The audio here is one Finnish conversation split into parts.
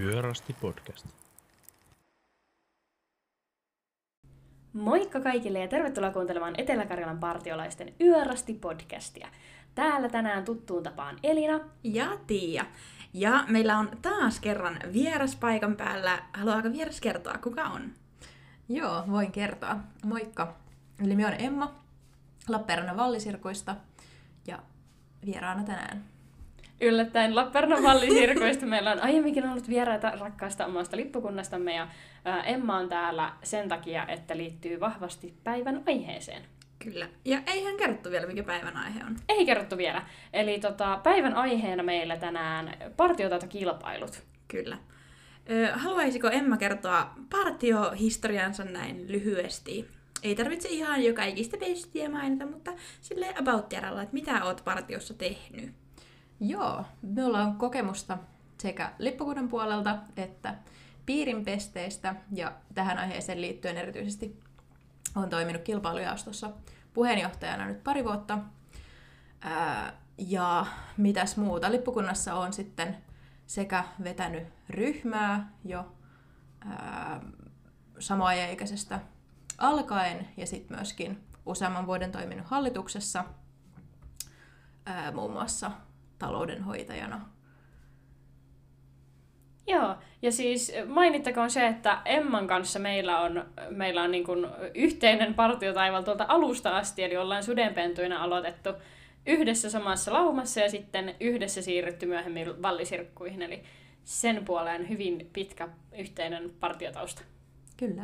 Pyörästi podcast. Moikka kaikille ja tervetuloa kuuntelemaan Etelä-Karjalan partiolaisten Yörasti podcastia. Täällä tänään tuttuun tapaan Elina. Ja Tiia. Ja meillä on taas kerran vieras paikan päällä. Haluaako vieras kertoa, kuka on? Joo, voin kertoa. Moikka. Eli minä on Emma Lappeenrannan vallisirkuista ja vieraana tänään. Yllättäen Lappeenrannan vallisirkuista meillä on aiemminkin ollut vieraita rakkaasta omasta lippukunnastamme ja Emma on täällä sen takia, että liittyy vahvasti päivän aiheeseen. Kyllä. Ja eihän kerrottu vielä, mikä päivän aihe on. Ei kerrottu vielä. Eli tota, päivän aiheena meillä tänään partiotaitokilpailut. Kyllä. Haluaisiko Emma kertoa partiohistoriansa näin lyhyesti? Ei tarvitse ihan joka ikistä bestiä mainita, mutta sille about että mitä oot partiossa tehnyt. Joo, me ollaan kokemusta sekä lippukunnan puolelta että piirin pesteistä ja tähän aiheeseen liittyen erityisesti olen toiminut kilpailujaostossa puheenjohtajana nyt pari vuotta. Ää, ja mitäs muuta? Lippukunnassa on sitten sekä vetänyt ryhmää jo ää, samoajaikäisestä alkaen ja sitten myöskin useamman vuoden toiminut hallituksessa ää, muun muassa taloudenhoitajana. Joo, ja siis mainittakoon se, että Emman kanssa meillä on, meillä on niin kuin yhteinen partiotaival tuolta alusta asti, eli ollaan sudenpentuina aloitettu yhdessä samassa laumassa ja sitten yhdessä siirrytty myöhemmin vallisirkkuihin, eli sen puoleen hyvin pitkä yhteinen partiotausta. Kyllä.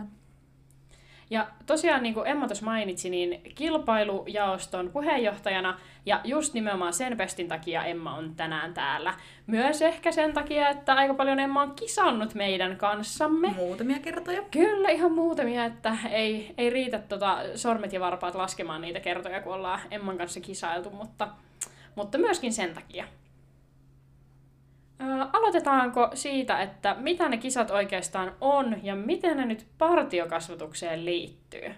Ja tosiaan, niin kuin Emma tuossa mainitsi, niin kilpailujaoston puheenjohtajana, ja just nimenomaan sen pestin takia Emma on tänään täällä. Myös ehkä sen takia, että aika paljon Emma on kisannut meidän kanssamme. Muutamia kertoja. Kyllä, ihan muutamia, että ei, ei riitä tota sormet ja varpaat laskemaan niitä kertoja, kun ollaan Emman kanssa kisailtu, mutta, mutta myöskin sen takia. Aloitetaanko siitä, että mitä ne kisat oikeastaan on ja miten ne nyt partiokasvatukseen liittyy?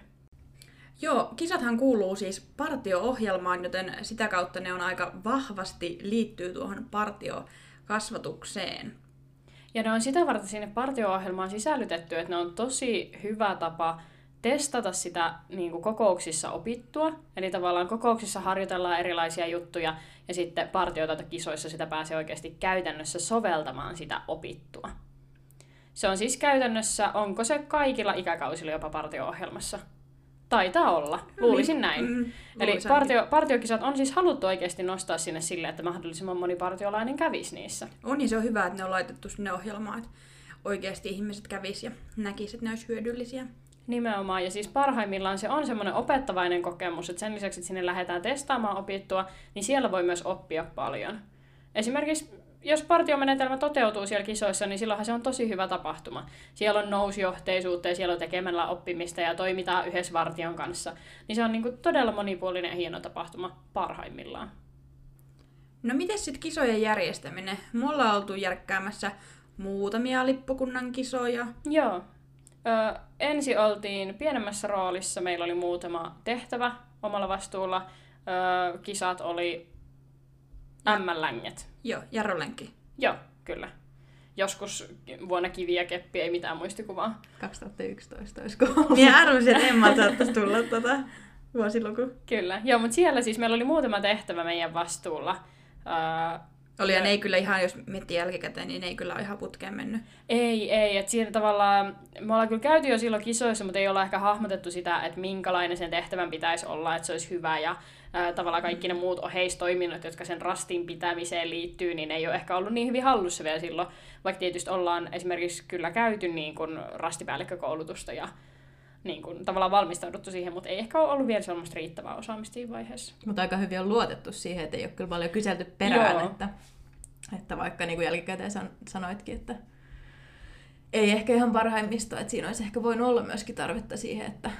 Joo, kisathan kuuluu siis partio-ohjelmaan, joten sitä kautta ne on aika vahvasti liittyy tuohon partiokasvatukseen. Ja ne on sitä varten sinne partio-ohjelmaan sisällytetty, että ne on tosi hyvä tapa testata sitä niin kuin kokouksissa opittua. Eli tavallaan kokouksissa harjoitellaan erilaisia juttuja ja sitten partioita kisoissa sitä pääsee oikeasti käytännössä soveltamaan sitä opittua. Se on siis käytännössä, onko se kaikilla ikäkausilla jopa partio-ohjelmassa? Taitaa olla, luulisin näin. Mm, Eli luulisin partio, partiokisat on siis haluttu oikeasti nostaa sinne sille, että mahdollisimman moni partiolainen kävisi niissä. On ja se on hyvä, että ne on laitettu sinne ohjelmaan, että oikeasti ihmiset kävis ja näkis, että ne olisi hyödyllisiä. Nimenomaan, ja siis parhaimmillaan se on semmoinen opettavainen kokemus, että sen lisäksi, että sinne lähdetään testaamaan opittua, niin siellä voi myös oppia paljon. Esimerkiksi jos partiomenetelmä toteutuu siellä kisoissa, niin silloinhan se on tosi hyvä tapahtuma. Siellä on nousijohteisuutta ja siellä on tekemällä oppimista ja toimitaan yhdessä vartion kanssa. Niin se on niin kuin todella monipuolinen ja hieno tapahtuma parhaimmillaan. No miten sitten kisojen järjestäminen? Me ollaan oltu järkkäämässä muutamia lippukunnan kisoja. Joo. Ö, ensi oltiin pienemmässä roolissa, meillä oli muutama tehtävä omalla vastuulla. Ö, kisat oli M-länget. Joo, Jarrolenki. Joo, kyllä. Joskus vuonna kivi ja keppi, ei mitään muistikuvaa. 2011 olisiko ollut? Minä arvasin, että Emma saattaisi tulla tota vuosiluku. Kyllä. Joo, mutta siellä siis meillä oli muutama tehtävä meidän vastuulla. Öö, Oli ja ne ei kyllä ihan, jos miettii jälkikäteen, niin ne ei kyllä ole ihan putkeen mennyt. Ei, ei. Että siinä tavallaan, me ollaan kyllä käyty jo silloin kisoissa, mutta ei olla ehkä hahmotettu sitä, että minkälainen sen tehtävän pitäisi olla, että se olisi hyvä. Ja ää, tavallaan kaikki ne muut oheistoiminnot, jotka sen rastin pitämiseen liittyy, niin ei ole ehkä ollut niin hyvin hallussa vielä silloin. Vaikka tietysti ollaan esimerkiksi kyllä käyty niin kuin rastipäällikkökoulutusta ja niin kuin, tavallaan valmistauduttu siihen, mutta ei ehkä ole ollut vielä sellaista riittävää osaamista siinä vaiheessa. Mutta aika hyvin on luotettu siihen, että ei ole kyllä paljon kyselty perään, Joo. että, että vaikka niin kuin jälkikäteen san, sanoitkin, että ei ehkä ihan parhaimmista, että siinä olisi ehkä voinut olla myöskin tarvetta siihen, että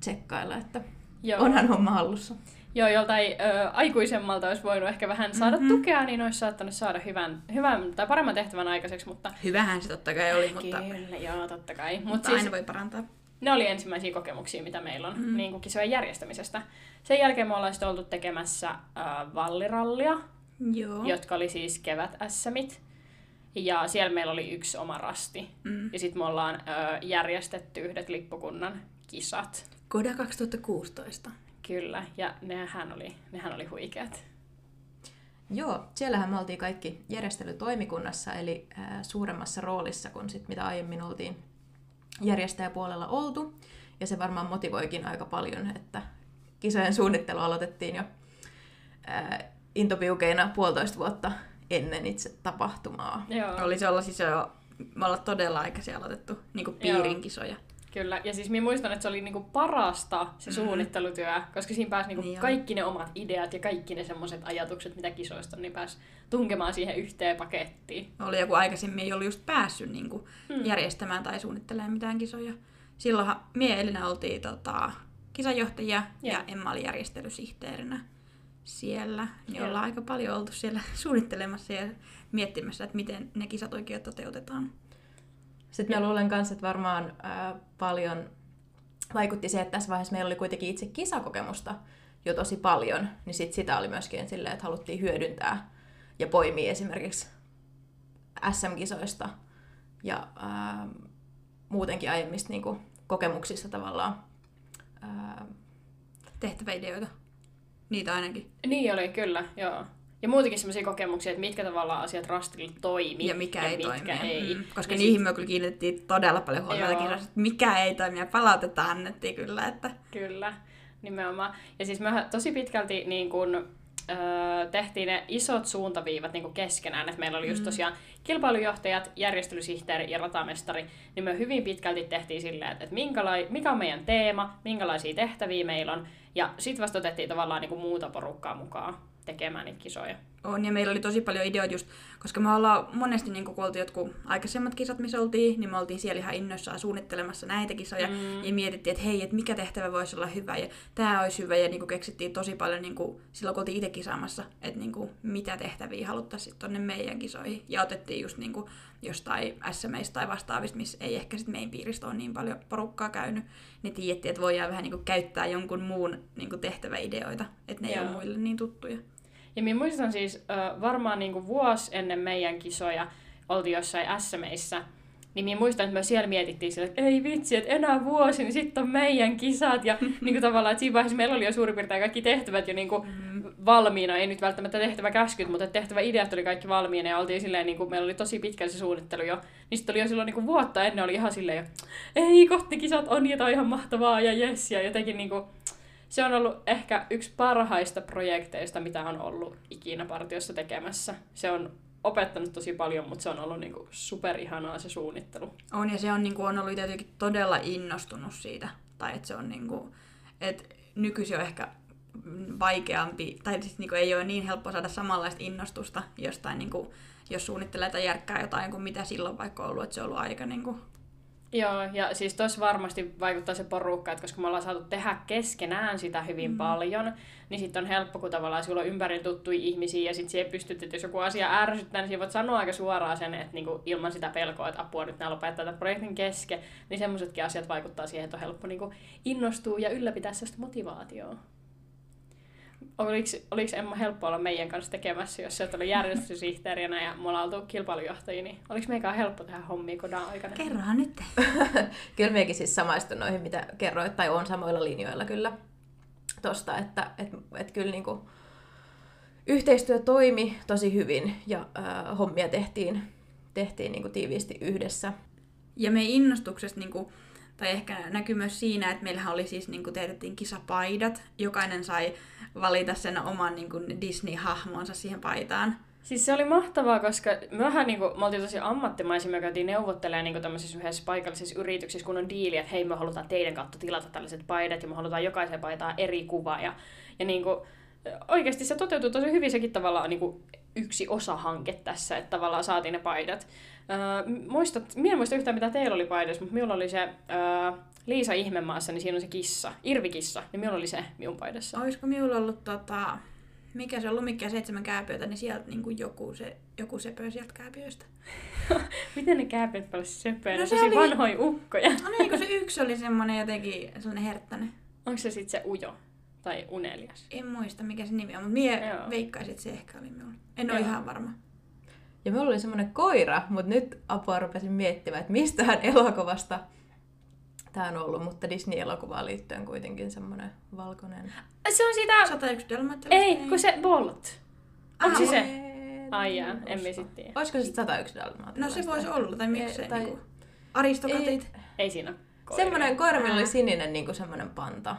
tsekkailla, että Joo. onhan homma hallussa. Joo, joltain ö, aikuisemmalta olisi voinut ehkä vähän saada Mhm. mm-hmm. tukea, niin olisi saattanut saada hyvän, hyvän tai paremman tehtävän aikaiseksi, mutta... Hyvähän se totta kai oli, mutta, Kyllä, joo, totta kai. Mutta mutta siis, aina voi parantaa. Ne oli ensimmäisiä kokemuksia, mitä meillä on mm-hmm. niin kuin kisojen järjestämisestä. Sen jälkeen me ollaan sitten oltu tekemässä äh, vallirallia, Joo. jotka oli siis kevät ässämit. Ja siellä meillä oli yksi oma rasti. Mm. Ja sitten me ollaan ö, järjestetty yhdet lippukunnan kisat. Koda 2016. Kyllä, ja nehän oli, nehän oli huikeat. Joo, siellähän me oltiin kaikki järjestelytoimikunnassa, eli ää, suuremmassa roolissa kuin sit, mitä aiemmin oltiin järjestäjäpuolella oltu. Ja se varmaan motivoikin aika paljon, että kisojen suunnittelu aloitettiin jo ää, intopiukeina puolitoista vuotta ennen itse tapahtumaa. Joo. Oli se olla siis jo, me ollaan todella aikaisin aloitettu niin kuin piirinkisoja. Kyllä, ja siis minä muistan, että se oli niinku parasta se Mhm. suunnittelutyö, koska siinä pääsi niinku Niin kaikki ne omat ideat ja kaikki ne semmoiset ajatukset, mitä kisoista on, niin pääsi tunkemaan siihen yhteen pakettiin. Oli joku aikaisemmin ei ollut just päässyt niin kuin, Mm. järjestämään tai suunnittelemaan mitään kisoja. Silloinhan mie Elina oltiin tota, kisajohtajia Joo. ja Emma oli järjestelysihteerinä siellä. Niin Joo. ollaan aika paljon oltu siellä suunnittelemassa ja miettimässä, että miten ne kisat oikein toteutetaan. Sitten mä luulen kanssa, että varmaan ää, paljon vaikutti se, että tässä vaiheessa meillä oli kuitenkin itse kisakokemusta jo tosi paljon, niin sit sitä oli myöskin silleen, että haluttiin hyödyntää ja poimia esimerkiksi SM-kisoista ja ää, muutenkin aiemmista niinku, kokemuksista tavallaan. Ää, Tehtäväideoita. Niitä ainakin. Niin oli, kyllä, joo. Ja muutenkin semmoisia kokemuksia, että mitkä tavallaan asiat rastilla toimii Ja mikä ei mitkä toimi. ei. Mm, koska ja niihin me kyllä kiinnitettiin todella paljon huomiota että mikä ei toimi ja palautetta annettiin kyllä. Että... Kyllä, nimenomaan. Ja siis me tosi pitkälti niin kun, öö, tehtiin ne isot suuntaviivat niin keskenään, että meillä oli just tosiaan kilpailujohtajat, järjestelysihteeri ja ratamestari, niin me hyvin pitkälti tehtiin silleen, että, että minkälai, mikä on meidän teema, minkälaisia tehtäviä meillä on, ja sitten vasta otettiin tavallaan niin muuta porukkaa mukaan tekemään niitä kisoja. On, ja meillä oli tosi paljon ideoita just, koska me ollaan monesti, niin kun oltiin jotkut aikaisemmat kisat, missä oltiin, niin me oltiin siellä ihan innoissaan suunnittelemassa näitä kisoja, mm. ja mietittiin, että hei, että mikä tehtävä voisi olla hyvä, ja tämä olisi hyvä, ja niin keksittiin tosi paljon niin kun, silloin, kun oltiin itse kisaamassa, että niin kun, mitä tehtäviä haluttaisiin tuonne meidän kisoihin, ja otettiin just niin kun, jostain SMEistä tai vastaavista, missä ei ehkä sit meidän piiristä ole niin paljon porukkaa käynyt, niin tiedettiin, että voidaan vähän niin kun, käyttää jonkun muun niin kun, tehtäväideoita, että ne ei Joo. ole muille niin tuttuja. Ja minä muistan siis ö, varmaan niinku vuosi ennen meidän kisoja oltiin jossain SMeissä, niin minä muistan, että me siellä mietittiin sillä, että ei vitsi, että enää vuosi, niin sitten on meidän kisat. Ja niinku tavallaan, että siinä vaiheessa meillä oli jo suurin piirtein kaikki tehtävät jo niinku valmiina, ei nyt välttämättä tehtävä käskyt, mutta tehtävä ideat oli kaikki valmiina ja oltiin silleen, niinku, meillä oli tosi pitkä se suunnittelu jo. Niin sitten oli jo silloin niinku vuotta ennen oli ihan silleen, jo, ei kohti kisat on ja on ihan mahtavaa ja jes ja jotenkin niinku, se on ollut ehkä yksi parhaista projekteista, mitä on ollut ikinä partiossa tekemässä. Se on opettanut tosi paljon, mutta se on ollut niinku superihanaa se suunnittelu. On, ja se on, niin kuin, on ollut jotenkin todella innostunut siitä. Tai että se on niin kuin, että nykyisin on ehkä vaikeampi, tai siis niin kuin, ei ole niin helppo saada samanlaista innostusta jostain, niin kuin, jos suunnittelee tai järkkää jotain kuin mitä silloin vaikka on ollut, että se on ollut aika niin kuin, Joo, ja siis tuossa varmasti vaikuttaa se porukka, että koska me ollaan saatu tehdä keskenään sitä hyvin mm. paljon, niin sitten on helppo, kun tavallaan sulla on ympärillä tuttuja ihmisiä, ja sitten siihen pystyt, että jos joku asia ärsyttää, niin voit sanoa aika suoraan sen, että niinku ilman sitä pelkoa, että apua nyt nämä lopettaa tämän projektin kesken, niin semmoisetkin asiat vaikuttaa siihen, että on helppo niinku innostua ja ylläpitää sellaista motivaatioa. Oliko, oliko Emma helppo olla meidän kanssa tekemässä, jos sä et ole järjestyssihteerinä ja me ollaan oltu kilpailujohtajia, niin oliko meikään helppo tehdä hommia kodan aikana? kerrohan nyt. kyllä miekin siis samaistun noihin, mitä kerroit, tai on samoilla linjoilla kyllä tosta, että et, et kyllä niinku, yhteistyö toimi tosi hyvin ja äh, hommia tehtiin, tehtiin niinku tiiviisti yhdessä. Ja meidän innostuksesta, niin kuin, tai ehkä näkyy myös siinä, että meillähän oli siis, niin kuin teetettiin kisapaidat. Jokainen sai valita sen oman niin kuin Disney-hahmonsa siihen paitaan. Siis se oli mahtavaa, koska mehän niinku, me oltiin tosi ammattimaisia, me käytiin neuvottelemaan niinku tämmöisissä yhdessä paikallisissa yrityksissä, kun on diili, että hei me halutaan teidän kautta tilata tällaiset paidat ja me halutaan jokaiseen paitaan eri kuva. Ja, ja niinku, oikeasti se toteutui tosi hyvin sekin tavallaan niinku yksi osahanke tässä, että tavallaan saatiin ne paidat. Öö, muistat, minä en muista yhtään mitä teillä oli paidassa, mutta minulla oli se öö, Liisa Ihmemaassa, niin siinä on se kissa, Irvikissa, niin minulla oli se minun paidassa. Olisiko minulla ollut tota, mikä se on lumikki ja seitsemän kääpiötä, niin sieltä niin kuin joku, se, joku sepö sieltä kääpiöistä. Miten ne kääpiöt pelasi söpöä? No se tosi oli- vanhoja ukkoja. No niin, kun se yksi oli semmonen jotenkin sellainen herttäinen. Onko se sitten se ujo? Tai unelias? En muista mikä se nimi on, mutta mie Joo. veikkaisin, että se ehkä oli minulla. En ole ihan varma. Ja mulla oli semmoinen koira, mutta nyt apua rupesin miettimään, että mistähän elokuvasta tämä on ollut, mutta Disney-elokuvaan liittyen kuitenkin semmoinen valkoinen. Se on sitä... 101 dalmattilaista. Ei, kun se Bolt. Onko se Ah, se? En Ai jaa, sitten tiedä. Olisiko se 101 No dalmaatilaista? se voisi olla, tai miksi se Ei, tai- niinku, aristokratit. Ei siinä ole koiria. Semmoinen koira, millä oli Ää. sininen niin kuin semmoinen panta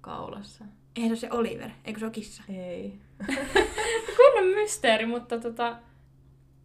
kaulassa. Eihän se se Oliver, eikö se ole kissa? Ei. Kunnon mysteeri, mutta tota...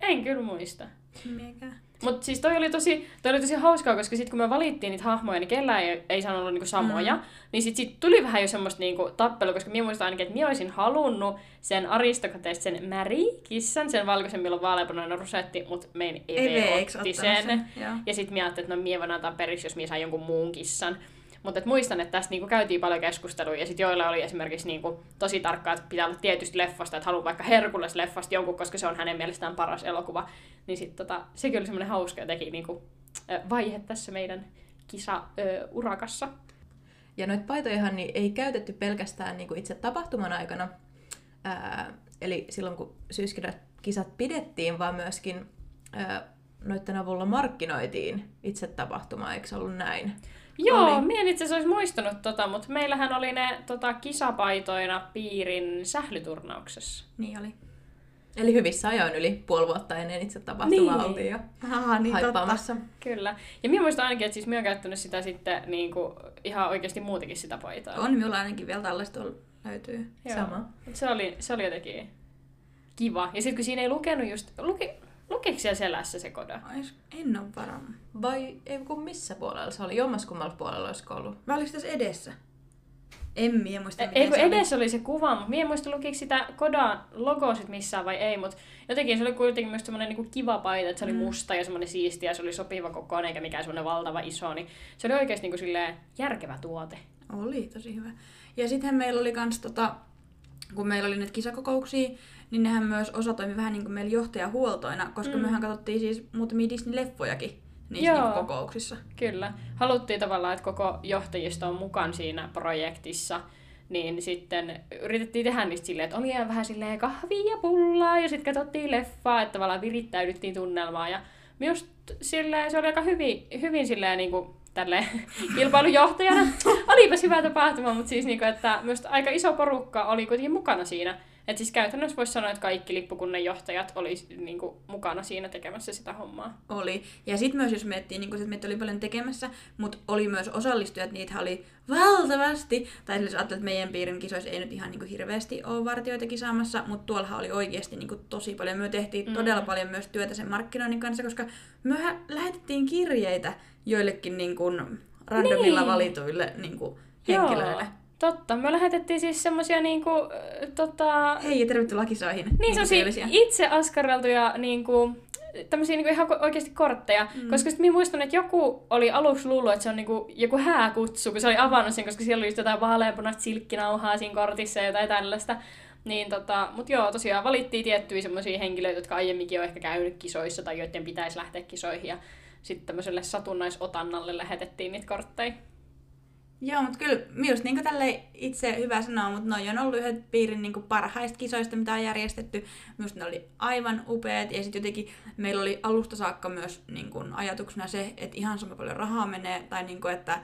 En kyllä muista. Miekään. Mutta siis toi oli, tosi, toi oli tosi hauskaa, koska sitten kun me valittiin niitä hahmoja, niin kellään ei, ei saanut olla niinku samoja. Mm. Niin sitten sit tuli vähän jo semmoista niinku tappelua, koska minä muistan ainakin, että minä olisin halunnut sen aristokrateista sen Mary-kissan, sen valkoisen, millä on vaaleapunainen rosetti, mutta meidän Eve, Eve, otti sen. sen? Ja sitten minä ajattelin, että no minä voin antaa periksi, jos minä saan jonkun muun kissan. Mutta muistan, että tästä niinku käytiin paljon keskustelua, ja sitten joilla oli esimerkiksi niinku tosi tarkkaa, että pitää olla tietystä leffasta, että haluaa vaikka Herkules-leffasta jonkun, koska se on hänen mielestään paras elokuva. Niin sitten tota, sekin oli semmoinen hauska jotenkin niinku, vaihe tässä meidän kisa-urakassa. Ja noita paitojahan niin ei käytetty pelkästään niin kuin itse tapahtuman aikana, ää, eli silloin kun syyskirjat pidettiin, vaan myöskin ää, noiden avulla markkinoitiin itse tapahtumaa, eikö se ollut näin? Joo, Oli. minä en itse asiassa olisi muistanut tota, mutta meillähän oli ne tota, kisapaitoina piirin sählyturnauksessa. Niin oli. Eli hyvissä ajoin yli puoli vuotta ennen itse tapahtumaa Niin. oltiin jo Aha, niin totta. haippaamassa. Kyllä. Ja minä muistan ainakin, että siis minä olen käyttänyt sitä sitten niin kuin, ihan oikeasti muutenkin sitä paitaa. On, minulla ainakin vielä tällaista tuolla löytyy. Joo. Sama. Se oli, se oli jotenkin kiva. Ja sitten kun siinä ei lukenut just... Luki, lukiko siellä selässä se koda? En ole varma. Vai ei kun missä puolella se oli? Jommaskummalla puolella olisiko ollut? Vai oliko tässä edessä? En minä muista, Ei kun se oli. edessä oli se kuva, mutta minä en muista lukiko sitä kodan logoa sit missään vai ei, mutta jotenkin se oli kuitenkin myös semmoinen niinku kiva paita, että se oli Mm. musta ja semmoinen siisti ja se oli sopiva kokoinen eikä mikään semmoinen valtava iso, niin se oli oikeasti niinku silleen järkevä tuote. Oli tosi hyvä. Ja sitten meillä oli kans tota, kun meillä oli näitä kisakokouksia, niin nehän myös osa toimi vähän niin kuin meillä johtajahuoltoina, koska Mm. mehän katsottiin siis muutamia Disney-leffojakin niissä Joo. niin kokouksissa. Kyllä. Haluttiin tavallaan, että koko johtajisto on mukaan siinä projektissa. Niin sitten yritettiin tehdä niistä silleen, että oli ihan vähän silleen kahvia ja pullaa ja sitten katsottiin leffaa, että tavallaan virittäydyttiin tunnelmaa. Ja just silleen, se oli aika hyvin, hyvin silleen niin kuin tälle kilpailujohtajana. Olipas hyvä tapahtuma, mutta siis niin kuin, että myös aika iso porukka oli kuitenkin mukana siinä. Et siis käytännössä voisi sanoa, että kaikki lippukunnan johtajat oli niin kuin, mukana siinä tekemässä sitä hommaa. Oli. Ja sitten myös, jos miettii, niin kun, että meitä oli paljon tekemässä, mutta oli myös osallistujat, niitä oli valtavasti. Tai siis ajattelin, että meidän piirin kisoissa ei nyt ihan niin kuin hirveästi ole vartioita kisaamassa, mutta tuollahan oli oikeasti niin kuin tosi paljon. Me tehtiin Mm. todella paljon myös työtä sen markkinoinnin kanssa, koska me lähetettiin kirjeitä joillekin niin kuin randomilla Niin. valituille niin kuin henkilöille. Joo, totta. Me lähetettiin siis semmosia niinku, tota, Hei ja tervetuloa kisoihin. niin semmosia itse askarreltuja niinku, tämmöisiä niinku ihan oikeasti kortteja. Mm. Koska sitten minä muistan, että joku oli aluksi luullut, että se on niinku joku hääkutsu, kun se oli avannut sen, koska siellä oli just jotain vaaleanpunaista silkkinauhaa siinä kortissa ja jotain tällaista. Niin tota, mut joo, tosiaan valittiin tiettyjä semmoisia henkilöitä, jotka aiemminkin on ehkä käynyt kisoissa tai joiden pitäisi lähteä kisoihin ja sitten tämmöiselle satunnaisotannalle lähetettiin niitä kortteja. Joo, mutta kyllä myös niin tälle itse hyvä sanoa, mutta noi on ollut yhdet piirin niin parhaista kisoista, mitä on järjestetty. Myös ne oli aivan upeat ja sitten jotenkin meillä oli alusta saakka myös niin kuin, ajatuksena se, että ihan sama paljon rahaa menee, tai niin kuin, että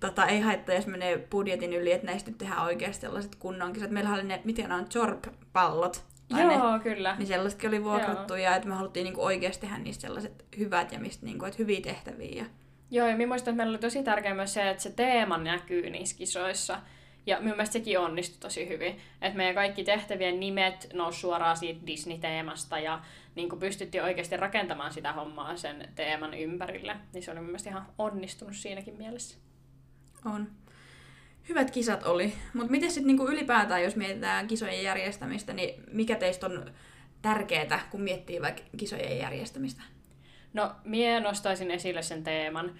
tota, ei haittaa, jos menee budjetin yli, että näistä nyt tehdään oikeasti sellaiset kunnon kisat. Meillä oli ne, miten on, Jorp-pallot. tai ne, Joo, kyllä. niin sellaisetkin oli vuokrattu ja että me haluttiin niinku oikeasti tehdä niistä sellaiset hyvät ja mistä niinku, että hyviä tehtäviä. Ja... Joo, ja minä muistan, että meillä oli tosi tärkeää myös se, että se teema näkyy niissä kisoissa. Ja minun mielestä sekin onnistui tosi hyvin. Että meidän kaikki tehtävien nimet nousi suoraan siitä Disney-teemasta ja niin kuin pystyttiin oikeasti rakentamaan sitä hommaa sen teeman ympärille. Niin se oli minun mielestä ihan onnistunut siinäkin mielessä. On. Hyvät kisat oli. Mutta miten sitten niinku ylipäätään, jos mietitään kisojen järjestämistä, niin mikä teistä on tärkeää, kun miettii vaikka kisojen järjestämistä? No, mie nostaisin esille sen teeman.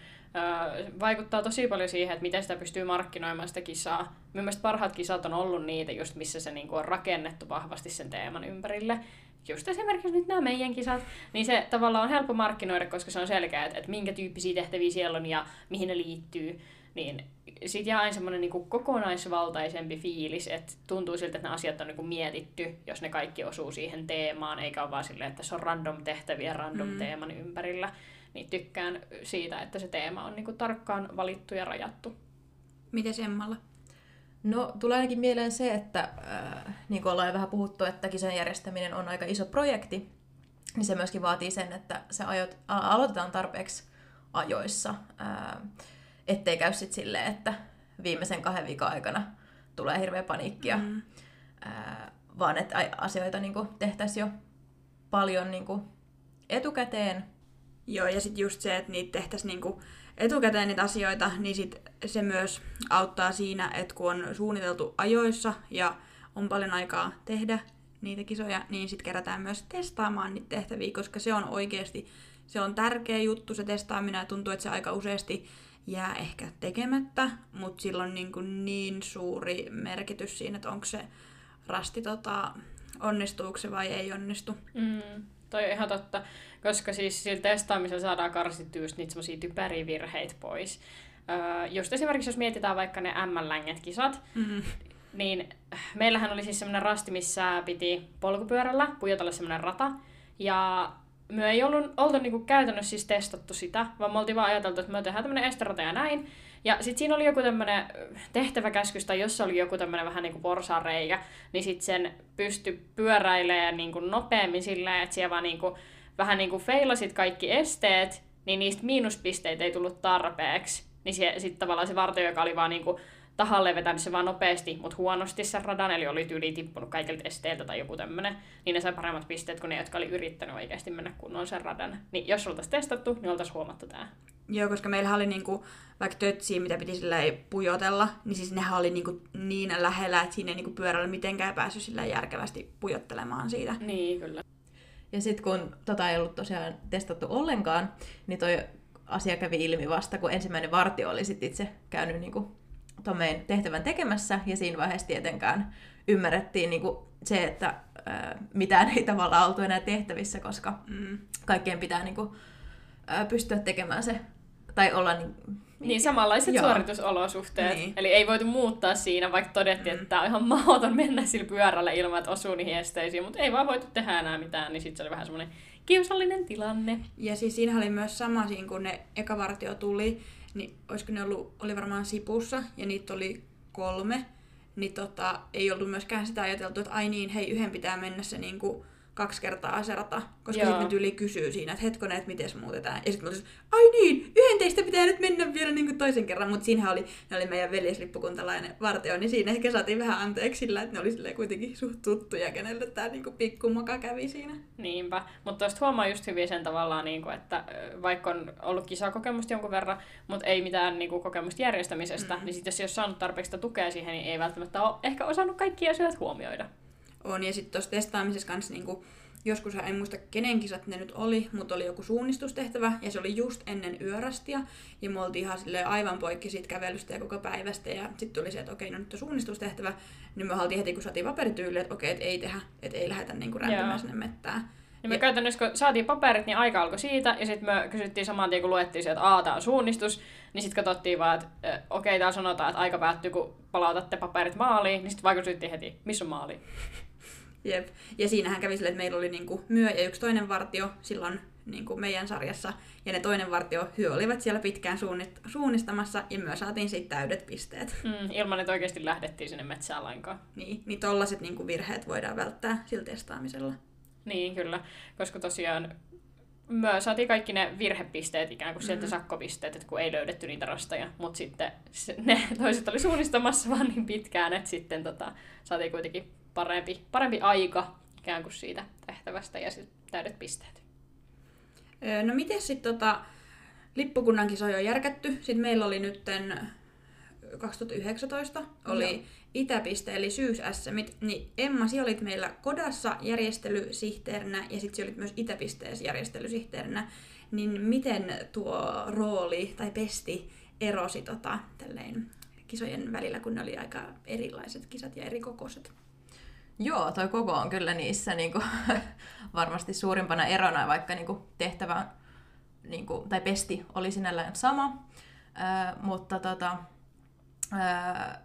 Vaikuttaa tosi paljon siihen, että miten sitä pystyy markkinoimaan sitä kisaa. Mielestäni parhaat kisat on ollut niitä, just missä se niinku on rakennettu vahvasti sen teeman ympärille. Just esimerkiksi nyt nämä meidän kisat, niin se tavallaan on helppo markkinoida, koska se on selkeä, että, että minkä tyyppisiä tehtäviä siellä on ja mihin ne liittyy. niin sit jää aina semmoinen niin kokonaisvaltaisempi fiilis, että tuntuu siltä, että ne asiat on niin kuin mietitty, jos ne kaikki osuu siihen teemaan, eikä ole vaan silleen, että se on random tehtäviä random mm. teeman ympärillä. Niin tykkään siitä, että se teema on niin kuin tarkkaan valittu ja rajattu. Miten Emmalla? No, tulee ainakin mieleen se, että äh, niin kuin ollaan jo vähän puhuttu, että kisojen järjestäminen on aika iso projekti, niin se myöskin vaatii sen, että se ajot, a- aloitetaan tarpeeksi ajoissa, äh, ettei käy sitten silleen, että viimeisen kahden viikon aikana tulee hirveä paniikkia, mm. vaan että asioita niin tehtäisiin jo paljon niin kuin, etukäteen. Joo, ja sitten just se, että niitä tehtäisiin niin kuin etukäteen niitä asioita, niin sit se myös auttaa siinä, että kun on suunniteltu ajoissa ja on paljon aikaa tehdä niitä kisoja, niin sitten kerätään myös testaamaan niitä tehtäviä, koska se on oikeasti se on tärkeä juttu, se testaaminen, ja tuntuu, että se aika useasti jää ehkä tekemättä, mutta sillä on niin, kuin niin suuri merkitys siinä, että onko se rasti tota, onnistuuko se vai ei onnistu. Mm, toi on ihan totta, koska siis sillä testaamisella saadaan karsittua just niitä semmoisia typeriä virheitä pois. Öö, just esimerkiksi jos mietitään vaikka ne M-länget-kisat, mm-hmm. niin meillähän oli siis semmoinen rasti, missä piti polkupyörällä pujotella semmoinen rata, ja me ei ollut, oltu niinku käytännössä siis testattu sitä, vaan me oltiin vaan ajateltu, että me tehdään tämmöinen esterata ja näin. Ja sitten siinä oli joku tämmöinen tehtäväkäskys, tai jos oli joku tämmöinen vähän niin kuin porsareikä, niin sitten sen pysty pyöräilemään niin kuin nopeammin silleen, että siellä vaan niin kuin, vähän niin kuin feilasit kaikki esteet, niin niistä miinuspisteitä ei tullut tarpeeksi. Niin sitten tavallaan se vartio, joka oli vaan niin kuin tahalle vetänyt se vaan nopeasti, mutta huonosti se radan, eli oli tyyli tippunut kaikilta esteiltä tai joku tämmöinen, niin ne sai paremmat pisteet kuin ne, jotka oli yrittänyt oikeasti mennä kunnon sen radan. Niin jos oltaisiin testattu, niin oltaisiin huomattu tämä. Joo, koska meillä oli niinku, vaikka tötsiä, mitä piti sillä pujotella, niin siis nehän oli niinku niin lähellä, että siinä ei niinku pyörällä mitenkään päässyt sillä järkevästi pujottelemaan siitä. Niin, kyllä. Ja sitten kun tota ei ollut tosiaan testattu ollenkaan, niin toi asia kävi ilmi vasta, kun ensimmäinen vartio oli sit itse käynyt niinku meidän tehtävän tekemässä, ja siinä vaiheessa tietenkään ymmärrettiin niin kuin se, että ää, mitään ei tavallaan oltu enää tehtävissä, koska mm. kaikkeen pitää niin kuin, ää, pystyä tekemään se, tai olla niin, niin, samanlaiset Joo. suoritusolosuhteet. Niin. Eli ei voitu muuttaa siinä, vaikka todettiin, mm. että tämä on ihan mahdoton mennä sillä pyörällä ilman, että osuu niihin esteisiin, mutta ei vaan voitu tehdä enää mitään, niin sitten se oli vähän semmoinen kiusallinen tilanne. Ja siis siinä oli myös sama siinä, kun ne eka vartio tuli, niin olisiko ne ollut, oli varmaan sipussa, ja niitä oli kolme, niin tota, ei ollut myöskään sitä ajateltu, että ai niin, hei, yhden pitää mennä se niinku kaksi kertaa aserata, koska sitten ne tyyli kysyy siinä, että hetkonen, että miten muutetaan. Ja sitten ai niin, yhden teistä pitää nyt mennä vielä niin kuin toisen kerran, mutta siinähän oli, ne oli meidän veljeslippukuntalainen vartio, niin siinä ehkä saatiin vähän anteeksi sillä, että ne oli kuitenkin suht tuttuja, kenelle tämä niin pikkumoka kävi siinä. Niinpä, mutta tuosta huomaa just hyvin sen tavallaan, niin kuin, että vaikka on ollut kisakokemusta jonkun verran, mutta ei mitään niin kuin, kokemusta järjestämisestä, mm-hmm. niin sitten jos ei ole saanut tarpeeksi tukea siihen, niin ei välttämättä ole ehkä osannut kaikkia asioita huomioida on. Ja sitten tuossa testaamisessa kanssa niinku, joskus en muista kenen kisat ne nyt oli, mutta oli joku suunnistustehtävä ja se oli just ennen yörastia. Ja me oltiin ihan aivan poikki siitä kävelystä ja koko päivästä. Ja sitten tuli se, että okei, no nyt on suunnistustehtävä. Niin me haltiin heti, kun saatiin paperityyli, että okei, että ei tehdä, että ei lähdetä niinku rämpimään sinne mettään. Ja me ja... käytännössä, kun saatiin paperit, niin aika alkoi siitä, ja sitten me kysyttiin saman tien, kun luettiin se, että aah, tämä on suunnistus, niin sitten katsottiin vaan, että okei, okay, täällä sanotaan, että aika päättyy, kun palautatte paperit maaliin, niin sitten vaan kysyttiin heti, missä on maali. Jep. Ja siinähän kävi sille, että meillä oli niinku myö ja yksi toinen vartio silloin niinku meidän sarjassa. Ja ne toinen vartio hyö olivat siellä pitkään suunnit- suunnistamassa ja myös saatiin siitä täydet pisteet. Mm, ilman, että oikeasti lähdettiin sinne metsään lainkaan. Niin, niin tollaset niinku virheet voidaan välttää sillä testaamisella. Niin, kyllä. Koska tosiaan me saatiin kaikki ne virhepisteet ikään kuin sieltä mm-hmm. sakkopisteet, että kun ei löydetty niitä rastoja, mutta sitten ne toiset oli suunnistamassa vaan niin pitkään, että sitten tota, saatiin kuitenkin parempi, parempi aika ikään kuin siitä tehtävästä ja sitten täydet pisteet. No miten sitten tota, lippukunnan kisoja on järkätty? Sitten meillä oli nytten 2019 oli Joo. Itäpiste eli syys niin Emma, sinä olit meillä Kodassa järjestelysihteerinä ja sitten olit myös Itäpisteessä järjestelysihteerinä. Niin miten tuo rooli tai pesti erosi tota, tälleen, kisojen välillä, kun ne oli aika erilaiset kisat ja eri kokoiset? Joo, toi koko on kyllä niissä niin kuin, varmasti suurimpana erona, vaikka niin kuin, tehtävä niin kuin, tai pesti oli sinällään sama. Ää, mutta tota, ää,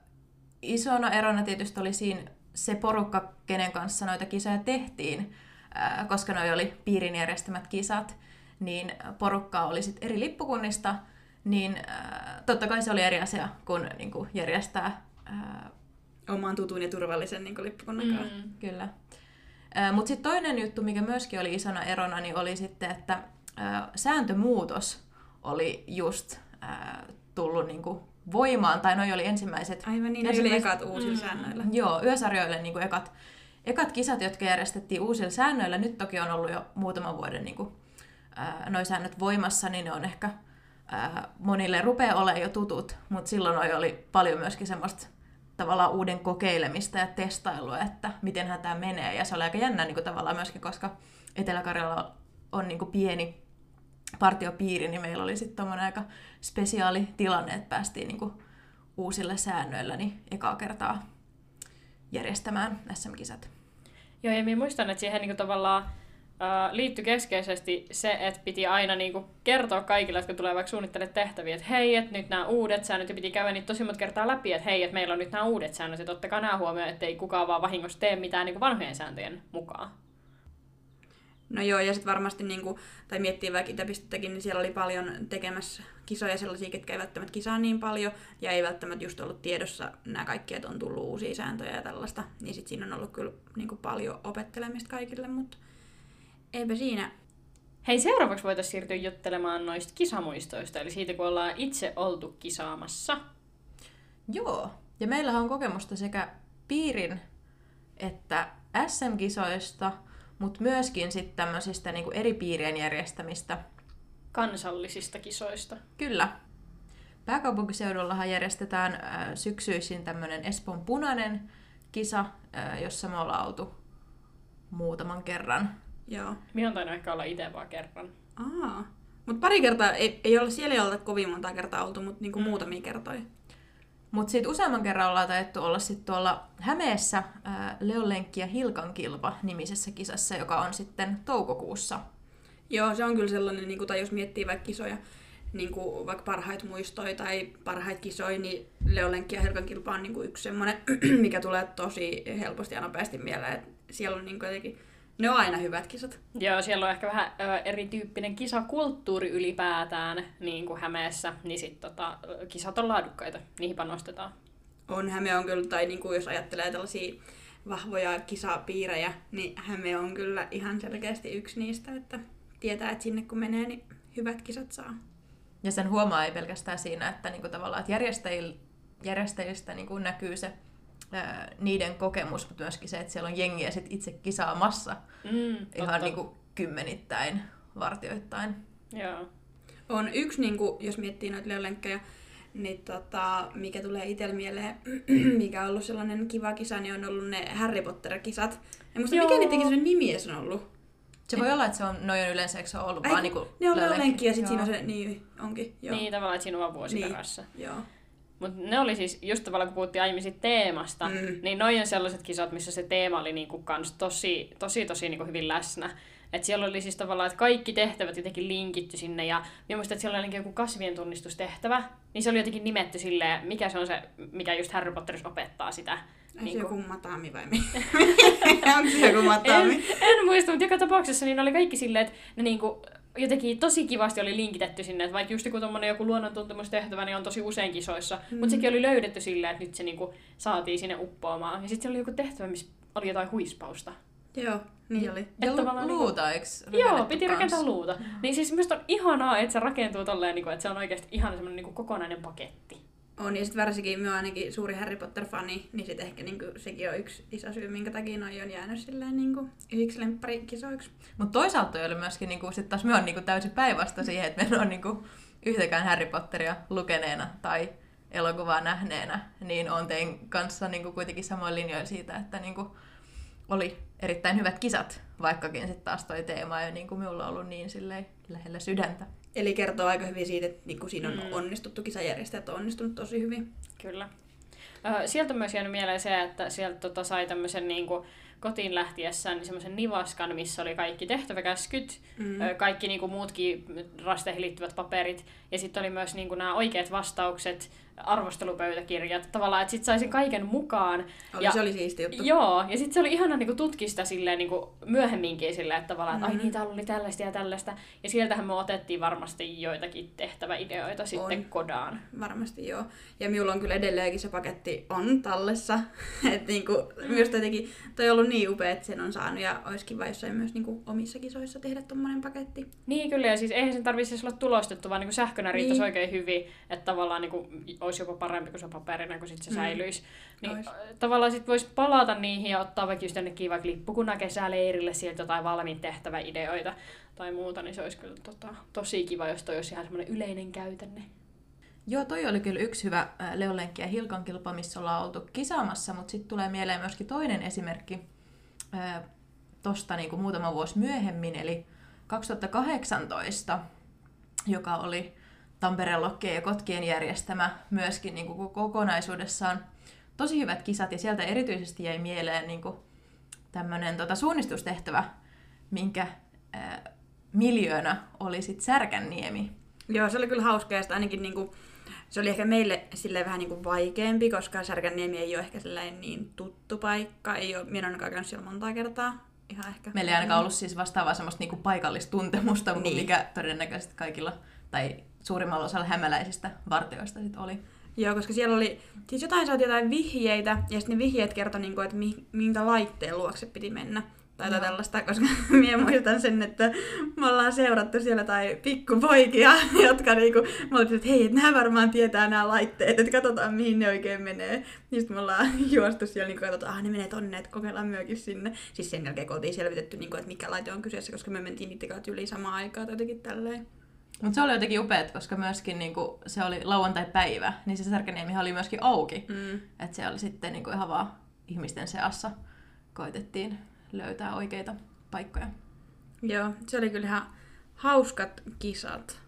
isona erona tietysti oli siinä se porukka, kenen kanssa noita kisoja tehtiin, ää, koska noi oli piirin järjestämät kisat, niin porukkaa oli sit eri lippukunnista, niin ää, totta kai se oli eri asia kuin, niin kuin järjestää ää, Oman tutun ja turvallisen niin lippukunnan Mm. kanssa. Kyllä. Mutta sitten toinen juttu, mikä myöskin oli isona erona, niin oli sitten, että ää, sääntömuutos oli just tullut niinku voimaan, tai noi oli ensimmäiset, Aivan niin, ne oli Ensimmäiset- ekat uusilla säännöillä. joo, yösarjoille niinku ekat, ekat kisat, jotka järjestettiin uusilla säännöillä. Nyt toki on ollut jo muutaman vuoden niinku, ää, noi säännöt voimassa, niin ne on ehkä monille rupeaa olemaan jo tutut, mutta silloin noi oli paljon myöskin semmoista tavallaan uuden kokeilemista ja testailua, että mitenhän tämä menee. Ja se oli aika jännä niin kuin tavallaan myöskin, koska Etelä-Karjala on niin kuin pieni partiopiiri, niin meillä oli sitten tommonen aika spesiaali tilanne, että päästiin niin kuin uusilla säännöillä niin ekaa kertaa järjestämään SM-kisat. Joo, ja minä muistan, että siihen niinku tavallaan äh, liittyi keskeisesti se, että piti aina niinku kertoa kaikille, jotka tulee vaikka suunnittelemaan tehtäviä, että hei, että nyt nämä uudet säännöt, ja piti käydä niitä tosi monta kertaa läpi, että hei, että meillä on nyt nämä uudet säännöt, että ottakaa nämä huomioon, ettei kukaan vaan vahingossa tee mitään niinku vanhojen sääntöjen mukaan. No joo, ja sitten varmasti, niin kuin, tai miettii vaikka Itäpistettäkin, niin siellä oli paljon tekemässä kisoja sellaisia, ketkä ei välttämättä kisaa niin paljon, ja ei välttämättä just ollut tiedossa nämä kaikki, että on tullut uusia sääntöjä ja tällaista. Niin sitten siinä on ollut kyllä niin kuin paljon opettelemista kaikille, mutta eipä siinä. Hei, seuraavaksi voitaisiin siirtyä juttelemaan noista kisamuistoista, eli siitä kun ollaan itse oltu kisaamassa. Joo, ja meillähän on kokemusta sekä piirin että SM-kisoista, mutta myöskin sitten tämmöisistä niinku eri piirien järjestämistä. kansallisista kisoista. Kyllä. Pääkaupunkiseudullahan järjestetään äh, syksyisin tämmöinen Espoon punainen kisa, äh, jossa me ollaan oltu muutaman kerran. Joo. Minä on tainnut ehkä olla itse vaan kerran. Aa. Mutta pari kertaa, ei, ei ole, siellä ei ole kovin monta kertaa oltu, mutta niinku Mm. muutamia kertoja. Mutta sitten useamman kerran ollaan taidettu olla sitten tuolla Hämeessä äh, Leonlenkki ja Hilkan kilpa nimisessä kisassa, joka on sitten toukokuussa. Joo, se on kyllä sellainen, niin kuin, tai jos miettii vaikka kisoja, niin kuin vaikka parhaita muistoja tai parhaita kisoja, niin Leolenkki ja Helkan kilpa on niin kuin yksi semmoinen, mikä tulee tosi helposti ja nopeasti mieleen. Et siellä on niin kuin jotenkin, ne on aina hyvät kisat. Joo, siellä on ehkä vähän ö, erityyppinen kisakulttuuri ylipäätään, niin kuin Hämeessä, niin sit tota, kisat on laadukkaita, niihin panostetaan. On Häme on kyllä, tai niin kuin jos ajattelee tällaisia vahvoja kisapiirejä, niin Häme on kyllä ihan selkeästi yksi niistä, että tietää, että sinne kun menee, niin hyvät kisat saa. Ja sen huomaa ei pelkästään siinä, että niinku tavallaan että järjestäjil, järjestäjistä niinku näkyy se niiden kokemus, mutta myöskin se, että siellä on jengiä sit itse kisaamassa Mm, ihan niinku kymmenittäin, vartioittain. Joo. On yksi, niin kuin, jos miettii noita leolenkkejä, niin tota, mikä tulee itsellä mieleen, mikä on ollut sellainen kiva kisa, niin on ollut ne Harry Potter-kisat. En muista, mikä Joo. niiden kisojen nimi edes on ollut. Se voi olla, että se on, noin yleensä, eikö se ole ollut Ai, vaan niinku ne on leolenkki? ja sitten siinä on se, niin onkin, joo. Niin tavallaan, että siinä on vaan vuosi Niin. perässä. Joo. Mutta ne oli siis, just tavallaan kun puhuttiin aiemmin siitä teemasta, Mm. niin noin on sellaiset kisat, missä se teema oli niinku kans tosi, tosi, tosi niinku hyvin läsnä. Et siellä oli siis tavallaan, että kaikki tehtävät jotenkin linkitty sinne, ja minä muistan, että siellä oli joku kasvien tunnistustehtävä, niin se oli jotenkin nimetty silleen, mikä se on se, mikä just Harry Potterissa opettaa sitä. Ai se Niinku- joku matami vai mi? Onko se joku matami? En, en muista, mutta joka tapauksessa niin oli kaikki silleen, että ne niinku, jotenkin tosi kivasti oli linkitetty sinne, että vaikka just joku, tommonen joku luonnontuntemustehtävä, niin on tosi usein kisoissa, mm. mutta sekin oli löydetty silleen, että nyt se niinku saatiin sinne uppoamaan. Ja sitten oli joku tehtävä, missä oli jotain huispausta. Joo, niin oli. Ja Että tavallaan lu- niinku- luuta, eikö Joo, piti kans? rakentaa luuta. Niin siis minusta on ihanaa, että se rakentuu tolleen, niinku, että se on oikeasti ihan semmoinen niinku kokonainen paketti. On, ja sitten varsinkin minä ainakin suuri Harry Potter-fani, niin sitten ehkä niinku, sekin on yksi iso syy, minkä takia noi on jäänyt silleen niinku, yhdeksi lempparikisoiksi. Mutta toisaalta toi oli myöskin, niinku, sit taas me on niinku täysin päinvasta siihen, että me on niinku, yhtäkään Harry Potteria lukeneena tai elokuvaa nähneenä, niin on teidän kanssa niinku, kuitenkin samoin linjoilla siitä, että niinku, oli erittäin hyvät kisat, vaikkakin sitten taas toi teema ei niinku, minulla ollut niin silleen, lähellä sydäntä. Eli kertoo aika hyvin siitä, että niinku, siinä on Mm. onnistuttu, kisajärjestäjät on onnistunut tosi hyvin. Kyllä. Sieltä on myös jäänyt mieleen se, että sieltä tota sai tämmöisen niinku kotiin lähtiessään niin semmoisen nivaskan, missä oli kaikki tehtäväkäskyt, mm. kaikki niin kuin muutkin rasteihin liittyvät paperit, ja sitten oli myös niin kuin nämä oikeat vastaukset, arvostelupöytäkirjat, tavallaan, että sitten saisin kaiken mukaan. Oli, ja, se oli siisti juttu. Joo, ja sitten se oli ihana niinku tutkista silleen, niinku myöhemminkin silleen, että tavallaan, että mm. ai niin, täällä oli tällaista ja tällaista. Ja sieltähän me otettiin varmasti joitakin tehtäväideoita sitten on. kodaan. Varmasti joo. Ja minulla on kyllä edelleenkin se paketti on tallessa. että niinku, myös jotenkin, toi on ollut niin upea, että sen on saanut ja olisi kiva jossain myös niinku omissa kisoissa tehdä tommonen paketti. Niin kyllä, ja siis eihän sen tarvitsisi olla tulostettu, vaan niinku sähkönä riittäisi niin. oikein hyvin, että tavallaan niinku olisi jopa parempi kuin se paperina, kun sit se mm. säilyisi. Niin Ois. tavallaan sit voisi palata niihin ja ottaa vaikka just jonnekin vaikka lippukuna kesäleirille sieltä jotain valmiin tehtäväideoita tai muuta, niin se olisi kyllä tota, tosi kiva, jos toi olisi ihan semmoinen yleinen käytänne. Joo, toi oli kyllä yksi hyvä Leolenkki ja Hilkan kilpa, missä ollaan oltu kisaamassa, mutta sitten tulee mieleen myöskin toinen esimerkki ää, tosta niin muutama vuosi myöhemmin, eli 2018, joka oli Tampereen Lokkien ja Kotkien järjestämä myöskin niin kuin kokonaisuudessaan tosi hyvät kisat ja sieltä erityisesti jäi mieleen niin kuin tämmöinen tota, suunnistustehtävä, minkä ää, miljöönä oli sitten Särkänniemi. Joo, se oli kyllä hauska ja ainakin niin kuin, se oli ehkä meille sille vähän niin kuin vaikeampi, koska Särkänniemi ei ole ehkä sellainen niin tuttu paikka. Ei ole, minä ainakaan käynyt siellä monta kertaa. Ihan ehkä. Meillä ei ainakaan ollut siis vastaavaa semmoista niinku paikallista tuntemusta, niin. mikä todennäköisesti kaikilla, tai suurimmalla osalla hämäläisistä vartioista sit oli. Joo, koska siellä oli, siis jotain saatiin jotain vihjeitä, ja sitten ne vihjeet kertoi, niin kuin, että mi, minkä laitteen luokse piti mennä. Tai jotain tällaista, koska minä muistan sen, että me ollaan seurattu siellä tai pikkupoikia, jotka niinku, me oltiin, että hei, että nämä varmaan tietää nämä laitteet, että katsotaan mihin ne oikein menee. Niin sitten me ollaan juostu siellä, niin katsotaan, ah ne menee tonne, että kokeillaan myökin sinne. Siis sen jälkeen kun oltiin selvitetty, niin kuin, että mikä laite on kyseessä, koska me mentiin niiden kanssa yli samaan aikaan tai jotenkin tälleen. Mutta se oli jotenkin upeat, koska myöskin niinku, se oli lauantai-päivä, niin se Särkäniemi oli myöskin auki. Mm. Että se oli sitten niinku ihan vaan ihmisten seassa koitettiin löytää oikeita paikkoja. Joo, se oli kyllä ihan hauskat kisat.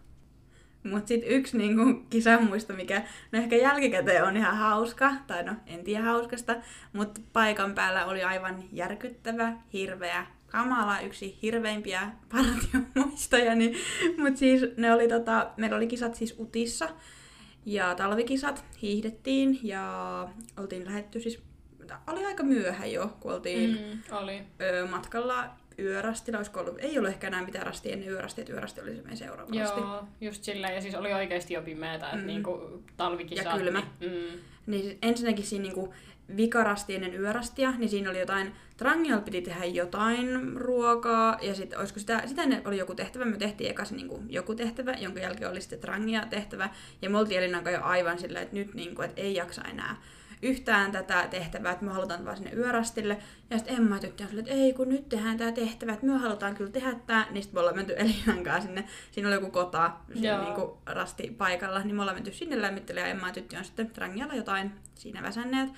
Mutta sitten yksi niinku, kisamuisto, mikä no ehkä jälkikäteen on ihan hauska, tai no en tiedä hauskasta, mutta paikan päällä oli aivan järkyttävä, hirveä kamala, yksi hirveimpiä partiomuistoja, niin, mutta siis ne oli tota, meillä oli kisat siis Utissa ja talvikisat, hiihdettiin ja oltiin lähetty siis, oli aika myöhä jo, kun oltiin mm, oli. Ö, matkalla yörastilla, olisiko ollut, ei ollut ehkä enää mitään rastia ennen yörasti, että yörasti oli se meidän seuraava Joo, rasti. just sillä, ja siis oli oikeasti jo pimeätä, että mm. niinku talvikisat. Ja kylmä. Niin, mm. niin ensinnäkin siinä niinku vikarasti ennen yörastia, niin siinä oli jotain, Trangial piti tehdä jotain ruokaa, ja sitten olisiko sitä, sitä oli joku tehtävä, me tehtiin eka se niin kuin, joku tehtävä, jonka jälkeen oli sitten Trangia tehtävä, ja me oltiin Elinan jo aivan sillä, että nyt niin kuin, että ei jaksa enää yhtään tätä tehtävää, että me halutaan vaan sinne yörastille. Ja sitten Emma tyttö on että ei kun nyt tehdään tämä tehtävä, että me halutaan kyllä tehdä tämä. Niin sitten me ollaan menty Elinan kanssa sinne, siinä oli joku kota siinä niin kuin rasti paikalla, niin me ollaan menty sinne lämmittelemään ja Emma tyttö on sitten Trangialla jotain siinä väsänneet.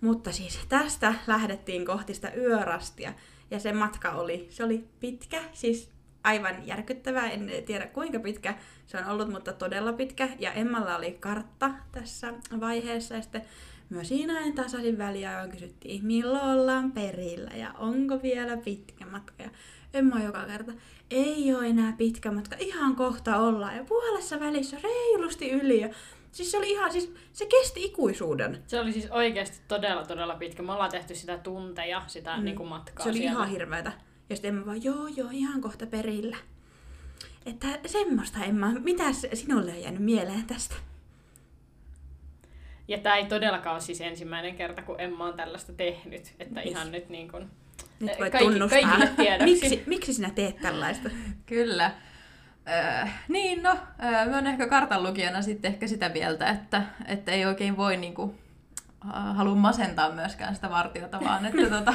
Mutta siis tästä lähdettiin kohti sitä yörastia. Ja se matka oli, se oli pitkä, siis aivan järkyttävää. En tiedä kuinka pitkä se on ollut, mutta todella pitkä. Ja Emmalla oli kartta tässä vaiheessa. Ja sitten myös siinä en tasaisin väliajoin kysyttiin, milloin ollaan perillä ja onko vielä pitkä matka. Ja Emma joka kerta, ei ole enää pitkä matka, ihan kohta ollaan. Ja puolessa välissä reilusti yli. Ja Siis se oli ihan, siis se kesti ikuisuuden. Se oli siis oikeasti todella, todella pitkä. Me ollaan tehty sitä tunteja, sitä mm. niin kuin matkaa Se oli siellä. ihan hirveätä. Ja sitten Emma vaan, joo, joo, ihan kohta perillä. Että semmoista, Emma, mitä sinulle on jäänyt mieleen tästä? Ja tämä ei todellakaan ole siis ensimmäinen kerta, kun Emma on tällaista tehnyt. Että niin. ihan nyt niin kuin, nyt voit kaikki, tunnustaa. miksi, miksi sinä teet tällaista? Kyllä. Öö, niin, no, öö, mä oon ehkä kartanlukijana sitten ehkä sitä mieltä, että, että ei oikein voi niinku, äh, halua masentaa myöskään sitä vartiota, vaan että tota,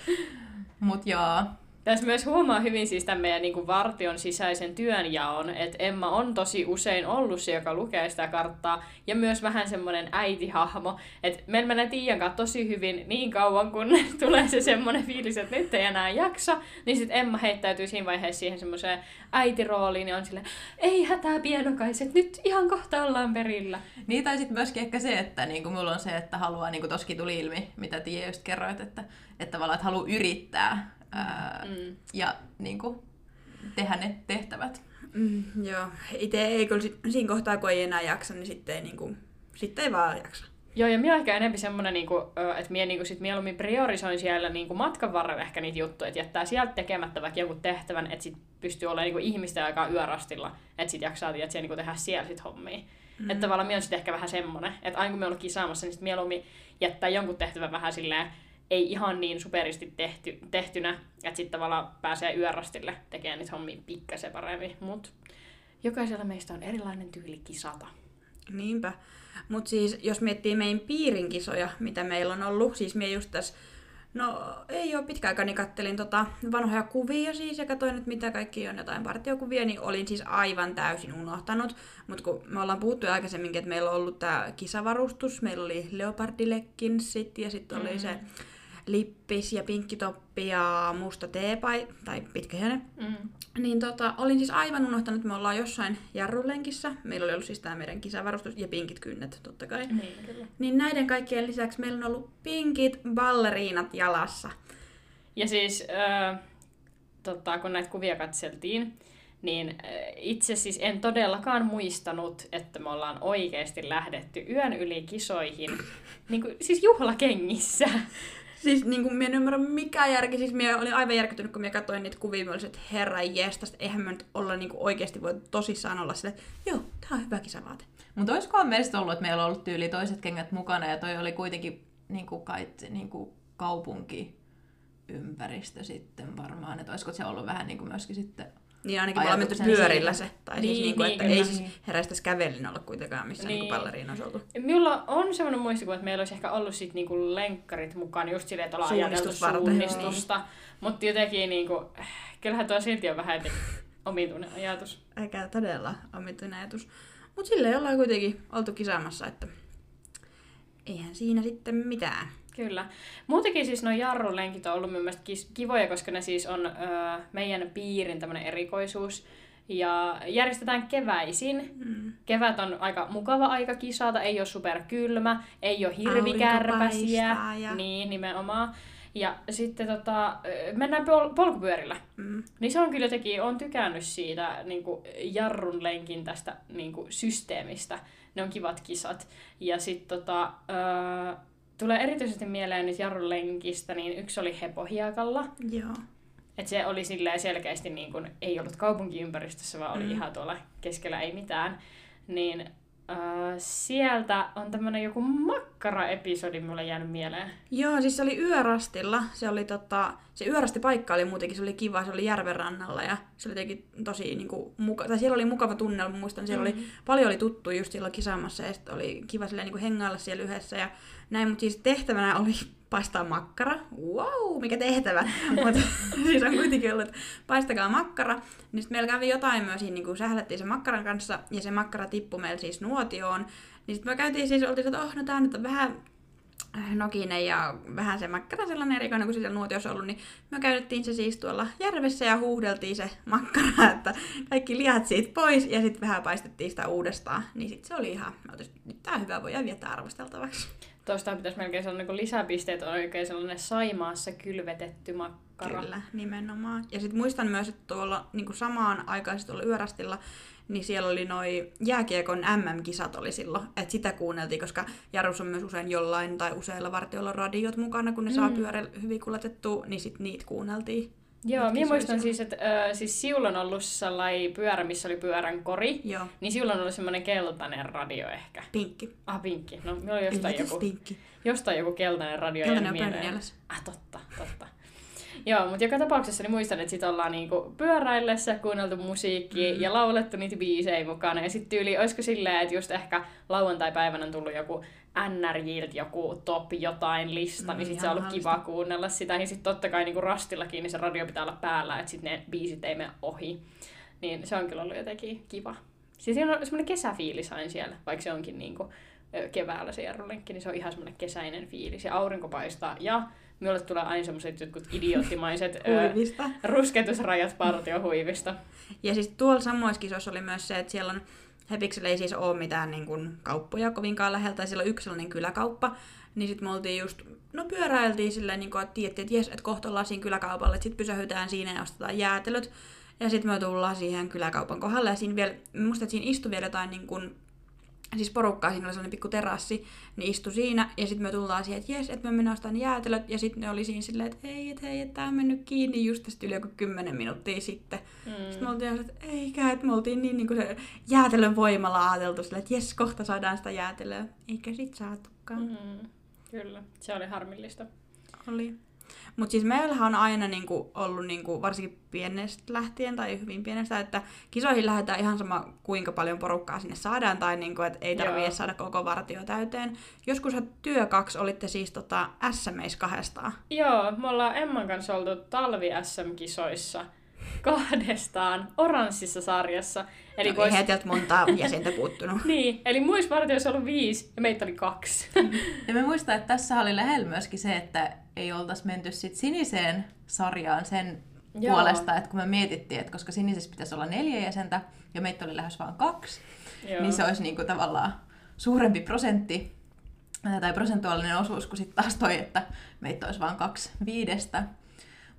mut joo. Tässä myös huomaa hyvin siis tämän meidän niin kuin vartion sisäisen työnjaon, että Emma on tosi usein ollut se, joka lukee sitä karttaa, ja myös vähän semmoinen äitihahmo, että meillä menee Tiian kanssa tosi hyvin niin kauan, kun tulee se semmoinen fiilis, että nyt ei enää jaksa, niin sitten Emma heittäytyy siinä vaiheessa siihen semmoiseen äitirooliin, ja on silleen, ei hätää pienokaiset, nyt ihan kohta ollaan perillä. Niin, tai sitten myöskin ehkä se, että niinku, mulla on se, että haluaa, niin kuin toskin tuli ilmi, mitä Tiia just kerroit, että, että tavallaan, että haluaa yrittää ää, Mm. ja niin kuin, tehdä ne tehtävät. Mm, joo. Itse ei kyllä si- siinä kohtaa, kun ei enää jaksa, niin sitten ei, niinku, sitten ei vaan jaksa. Joo, ja minä ehkä enemmän semmoinen, niinku, ö, että minä niinku sit mieluummin priorisoin siellä niinku matkan varrella ehkä niitä juttuja, että jättää sieltä tekemättä vaikka jonkun tehtävän, että sit pystyy olemaan niinku ihmisten aikaa yörastilla, että sit jaksaa tiedät, siellä niinku tehdä siellä sit hommia. Mm. Että tavallaan minä on sitten ehkä vähän semmoinen, että aina kun me ollaan kisaamassa, niin sit mieluummin jättää jonkun tehtävän vähän silleen, ei ihan niin superisti tehty, tehtynä, että sitten tavallaan pääsee yörastille tekemään niitä hommia pikkasen paremmin. Mutta jokaisella meistä on erilainen tyyli kisata. Niinpä. Mutta siis, jos miettii meidän piirin kisoja, mitä meillä on ollut, siis me just tässä, no ei ole pitkä aika, niin kattelin tota vanhoja kuvia siis ja katsoin, että mitä kaikki on jotain partiokuvia, niin olin siis aivan täysin unohtanut. Mutta kun me ollaan puhuttu aikaisemminkin, että meillä on ollut tämä kisavarustus, meillä oli leopardilekkinsit ja sitten oli Mm. se lippis ja pinkkitoppi ja musta teepai, tai pitkähiäinen. Mm. Niin tota, olin siis aivan unohtanut, että me ollaan jossain jarrulenkissä. Meillä oli ollut siis tämä meidän kisavarustus ja pinkit kynnet totta kai. Niin, kyllä. Niin näiden kaikkien lisäksi meillä on ollut pinkit balleriinat jalassa. Ja siis, äh, tota, kun näitä kuvia katseltiin, niin itse siis en todellakaan muistanut, että me ollaan oikeasti lähdetty yön yli kisoihin, niin kuin, siis juhlakengissä. Siis niin kuin, en ymmärrä mikä järki, siis minä olin aivan järkyttynyt, kun minä katsoin niitä kuvia, minä olisin, että herra jestas, eihän me nyt olla niin kuin, oikeasti voi tosissaan olla sille, että joo, tämä on hyvä kisavaate. Mutta olisikohan meistä ollut, että meillä on ollut tyyli toiset kengät mukana ja toi oli kuitenkin niin kuin kai, niin kuin kaupunkiympäristö sitten varmaan. Että olisiko se ollut vähän niin kuin myöskin sitten... Niin ainakin me ollaan menty pyörillä se. Tai Niin, siis niin kuin, niin, että kyllä. ei siis Niin. herästäisi kävelin olla kuitenkaan missä niin. Niin. niin balleriin olisi oltu. Minulla on semmoinen muistikuva, että meillä olisi ehkä ollut sit niinku lenkkarit mukaan just silleen, että ollaan ajateltu suunnistusta. Mutta jotenkin, niinku, äh, kyllähän tuo silti on vähän jotenkin omituinen ajatus. Eikä todella omituinen ajatus. Mutta silleen ollaan kuitenkin oltu kisaamassa, että eihän siinä sitten mitään. Kyllä. Muutenkin siis nuo jarrulenkit on ollut mun mielestä kis- kivoja, koska ne siis on öö, meidän piirin tämmöinen erikoisuus. Ja järjestetään keväisin. Mm. Kevät on aika mukava aika kisata, ei ole superkylmä, ei ole hirvikärpäsiä. ja- Niin, nimenomaan. Ja sitten tota, ö, mennään pol- polkupyörillä. Mm. Niin se on kyllä jotenkin, on tykännyt siitä niin kuin jarrun lenkin tästä niin kuin systeemistä. Ne on kivat kisat. Ja sitten tota, öö, tulee erityisesti mieleen nyt jarrun lenkistä, niin yksi oli hepohiakalla. Joo. Et se oli silleen selkeästi, niin kuin, ei ollut kaupunkiympäristössä, vaan oli Mm. ihan tuolla keskellä ei mitään. Niin äh, sieltä on tämmönen joku makkara-episodi mulle jäänyt mieleen. Joo, siis se oli yörastilla. Se oli tota, se yörastipaikka oli muutenkin, se oli kiva, se oli järven rannalla ja se oli jotenkin tosi niinku, muka, tai siellä oli mukava tunnelma, muistan, siellä Mm-hmm. oli paljon oli tuttu just silloin kisaamassa ja oli kiva silleen niinku hengailla siellä yhdessä ja näin, mutta siis tehtävänä oli paistaa makkara. Wow, mikä tehtävä! mutta siis on kuitenkin ollut, että paistakaa makkara. Niin sitten meillä kävi jotain myös, siinä niinku sählättiin sen makkaran kanssa ja se makkara tippui meillä siis nuotioon. Niin sitten me käytiin siis, oltiin, että oh, no tää nyt on vähän äh, nokinen ja vähän se makkara sellainen erikoinen kuin se siellä nuotiossa on ollut, niin me käytettiin se siis tuolla järvessä ja huuhdeltiin se makkara, että kaikki lihat siitä pois ja sitten vähän paistettiin sitä uudestaan. Niin sitten se oli ihan, me oltiin, nyt tää on hyvä, voidaan viettää arvosteltavaksi. Tuosta pitäisi melkein sanoa niin lisäpisteet, on oikein sellainen Saimaassa kylvetetty makkara. Kyllä, nimenomaan. Ja sitten muistan myös, että tuolla niin samaan aikaan tuolla Yörastilla, niin siellä oli noi jääkiekon MM-kisat oli silloin, että sitä kuunneltiin, koska Jarus on myös usein jollain tai useilla vartioilla radiot mukana, kun ne saa Mm. pyörällä hyvin kuljetettua, niin sitten niitä kuunneltiin. Joo, minä muistan siis, että äh, siis Siulla on ollut sellainen pyörä, missä oli pyörän kori. Joo, Niin Siulla on ollut semmoinen keltainen radio ehkä. pinkki. Ah, pinkki. No, minulla oli jostain Yllätys, joku, pinkki. jostain joku keltainen radio Keltainen on. Ah, totta, totta. Joo, mutta joka tapauksessa niin muistan, että sit ollaan niinku pyöräillessä kuunneltu musiikkia Mm. ja laulettu niitä biisejä mukana. Ja sitten tyyli, olisiko silleen, että just ehkä lauantai-päivänä on tullut joku NRJiltä joku top jotain lista, Mm, niin sit se on ollut kiva kuunnella sitä. Ja sitten totta kai niin Rastillakin, niin se radio pitää olla päällä, että sitten ne biisit ei mene ohi. Niin se on kyllä ollut jotenkin kiva. Siis siinä on semmoinen kesäfiilis aina siellä, vaikka se onkin niin kuin, keväällä se jarrulenkki, niin se on ihan semmoinen kesäinen fiilis. Ja aurinko paistaa. Ja minulle tulee aina semmoiset jotkut idioottimaiset ö, Huivista. rusketusrajat partiohuivista. Ja siis tuolla samoissa kisoissa oli myös se, että siellä on Hepiksellä ei siis ole mitään niin kuin, kauppoja kovinkaan läheltä, ja siellä on yksi sellainen kyläkauppa, niin sitten me oltiin just, no pyöräiltiin silleen, niin kuin, että tiedettiin, että jes, että kohta ollaan siinä kyläkaupalla, että sitten pysähytään siinä ja ostetaan jäätelöt. Ja sitten me tullaan siihen kyläkaupan kohdalle, ja siinä vielä, musta että siinä istui vielä jotain niin kuin, siis porukkaa, siinä oli sellainen pikku terassi, niin istui siinä, ja sitten me tullaan siihen, että jes, että me mennään ostamaan jäätelöt, ja sitten ne oli siinä silleen, että ei, että hei, että tää on mennyt kiinni just tästä yli joku kymmenen minuuttia sitten. Mm. Sitten me oltiin, että eikä, että me oltiin niin, niin kuin se jäätelön voimalla ajateltu silleen, että jes, kohta saadaan sitä jäätelöä. Eikä sit saatukaan. Mm. Kyllä, se oli harmillista. Oli. Mutta siis meillähän on aina niinku ollut niinku, varsinkin pienestä lähtien tai hyvin pienestä, että kisoihin lähdetään ihan sama kuinka paljon porukkaa sinne saadaan tai niinku, että ei tarvitse Joo. saada koko vartio täyteen. Joskus työ kaksi olitte siis tota, SMEis kahdestaan. Joo, me ollaan Emman kanssa oltu talvi-SM-kisoissa kahdestaan oranssissa sarjassa. Eli olisi- Eihän teiltä montaa jäsentä puuttunut. Niin, eli muissa partioissa on ollut viisi ja meitä oli kaksi. Ja me muistaa, että tässä oli lähellä myöskin se, että ei oltaisi menty sit siniseen sarjaan sen Joo. Puolesta, että kun me mietittiin, että koska sinisessä pitäisi olla neljä jäsentä ja meitä oli lähes vain kaksi, Joo. niin se olisi niinku tavallaan suurempi prosentti tai prosentuaalinen osuus kuin sitten taas toi, että meitä olisi vain kaksi viidestä.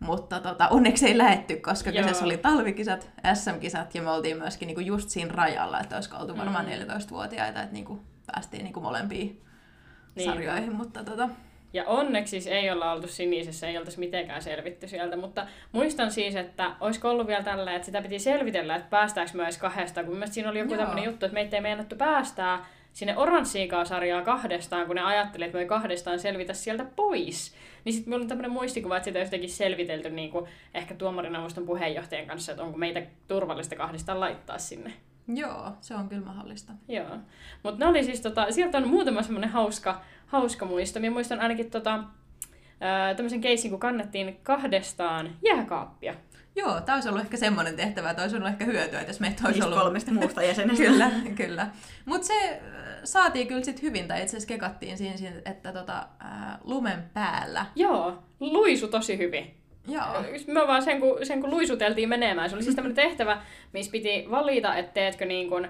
Mutta tota, onneksi ei lähetty, koska Joo. kyseessä oli talvikisat, SM-kisat ja me oltiin myöskin niinku just siinä rajalla, että olisiko oltu varmaan Mm. 14-vuotiaita, että niinku päästiin niinku molempiin Niin. sarjoihin. Mutta tota, Ja onneksi siis ei olla oltu sinisessä, ei oltaisi mitenkään selvitty sieltä, mutta muistan siis, että olisiko ollut vielä tällä, että sitä piti selvitellä, että päästäänkö me edes kahdestaan, kun mielestäni siinä oli joku Joo. tämmöinen juttu, että meitä ei meinattu päästää sinne oranssiikaan sarjaan kahdestaan, kun ne ajatteli, että me ei kahdestaan selvitä sieltä pois. Niin sitten minulla on tämmöinen muistikuva, että sitä olisi jotenkin selvitelty niin kuin ehkä tuomarineuvoston puheenjohtajan kanssa, että onko meitä turvallista kahdestaan laittaa sinne. joo, se on kyllä mahdollista. Joo. Mutta ne oli siis, tota, sieltä on muutama semmoinen hauska, hauska muisto. Minä muistan ainakin tota, tämmöisen keissin, kun kannettiin kahdestaan jääkaappia. Joo, tämä olisi ollut ehkä semmoinen tehtävä, että olisi ollut ehkä hyötyä, että jos meitä olisi Niistä ollut... kolmesta muusta jäsenestä. Kyllä, kyllä. Mutta se äh, saatiin kyllä sit hyvin, tai itse asiassa kekattiin siinä, siinä, että tota, äh, lumen päällä. Joo, luisu tosi hyvin. Joo. Me vaan sen kun, sen kun luisuteltiin menemään, se oli siis tämmöinen tehtävä, missä piti valita, että teetkö niin kuin,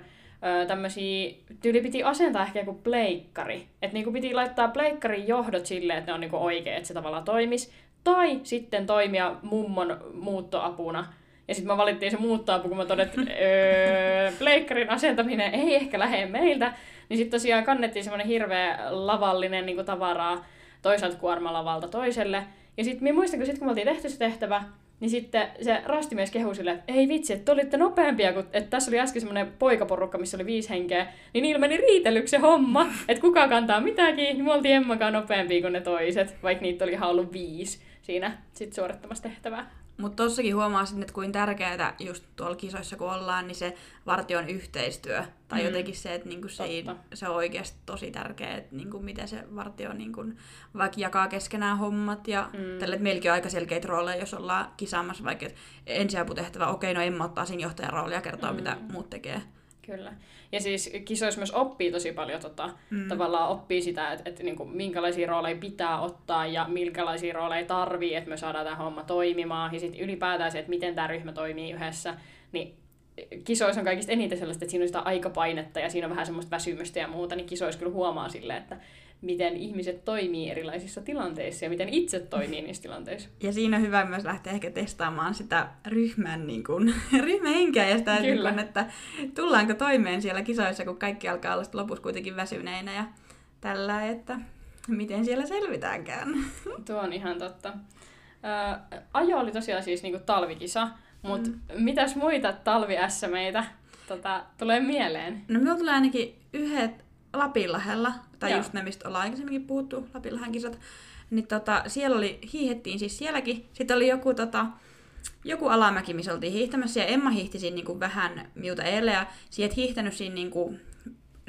tämmöisiä, tyyli piti asentaa ehkä joku pleikkari. Että niin piti laittaa pleikkarin johdot silleen, että ne on niin oikein, että se tavallaan toimis. Tai sitten toimia mummon muuttoapuna. Ja sitten me valittiin se muuttoapu, kun todettiin, että öö, pleikkarin asentaminen ei ehkä lähde meiltä. Niin sitten tosiaan kannettiin semmoinen hirveä lavallinen niin tavaraa toiselta kuormalavalta toiselle. Ja sitten minä muistan, kun, sit, kun me oltiin tehty se tehtävä, niin sitten se rastimies kehui sille, että ei vitsi, että te olitte nopeampia, kun että tässä oli äsken semmoinen poikaporukka, missä oli viisi henkeä, niin niillä meni riitelyksi se homma, että kuka kantaa mitäkin, niin me oltiin Emmakaan nopeampia kuin ne toiset, vaikka niitä oli ihan ollut viisi siinä sit suorittamassa tehtävää. Mutta tossakin huomaa sitten, että kuin tärkeää just tuolla kisoissa kun ollaan, niin se vartion yhteistyö. Tai Mm. jotenkin se, että niinku se, ei, se on oikeasti tosi tärkeää, että niinku miten se vartio niinku vaikka jakaa keskenään hommat. Ja Mm. tälle, että meilläkin on aika selkeitä rooleja, jos ollaan kisaamassa vaikka ensiaputehtävä, okei, no Emma ottaa siinä johtajan roolia ja kertoo, mm. mitä muut tekee. Kyllä. Ja siis kisoissa myös oppii tosi paljon tota, mm. Tavallaan oppii sitä, että, että niin kuin, minkälaisia rooleja pitää ottaa ja minkälaisia rooleja tarvii, että me saadaan tämä homma toimimaan. Ja sitten ylipäätään se, että miten tämä ryhmä toimii yhdessä. Niin kisoissa on kaikista eniten sellaista, että siinä on sitä aikapainetta ja siinä on vähän semmoista väsymystä ja muuta, niin kisoissa kyllä huomaa sille, että miten ihmiset toimii erilaisissa tilanteissa ja miten itse toimii niissä tilanteissa. Ja siinä on hyvä myös lähteä ehkä testaamaan sitä ryhmän, niin kuin, ryhmähenkeä ja sitä, niin Kyllä. kuin, että tullaanko toimeen siellä kisoissa, kun kaikki alkaa olla lopussa kuitenkin väsyneinä ja tällä, että miten siellä selvitäänkään. Tuo on ihan totta. Ajo oli tosiaan siis niinku talvikisa, mutta mm. mitäs muita talvi meitä tota, tulee mieleen? No minulla tulee ainakin yhdet Lapinlahdella, tai Joo. Just ne, mistä ollaan aikaisemminkin puhuttu, Lapinlahden kisat. Niin tota, siellä oli, hiihettiin siis sielläkin. Sitten oli joku, tota, joku alamäki, missä oltiin hiihtämässä, ja Emma hiihti siinä niinku vähän miuta eilen, ja sieltä hiihtänyt siinä niinku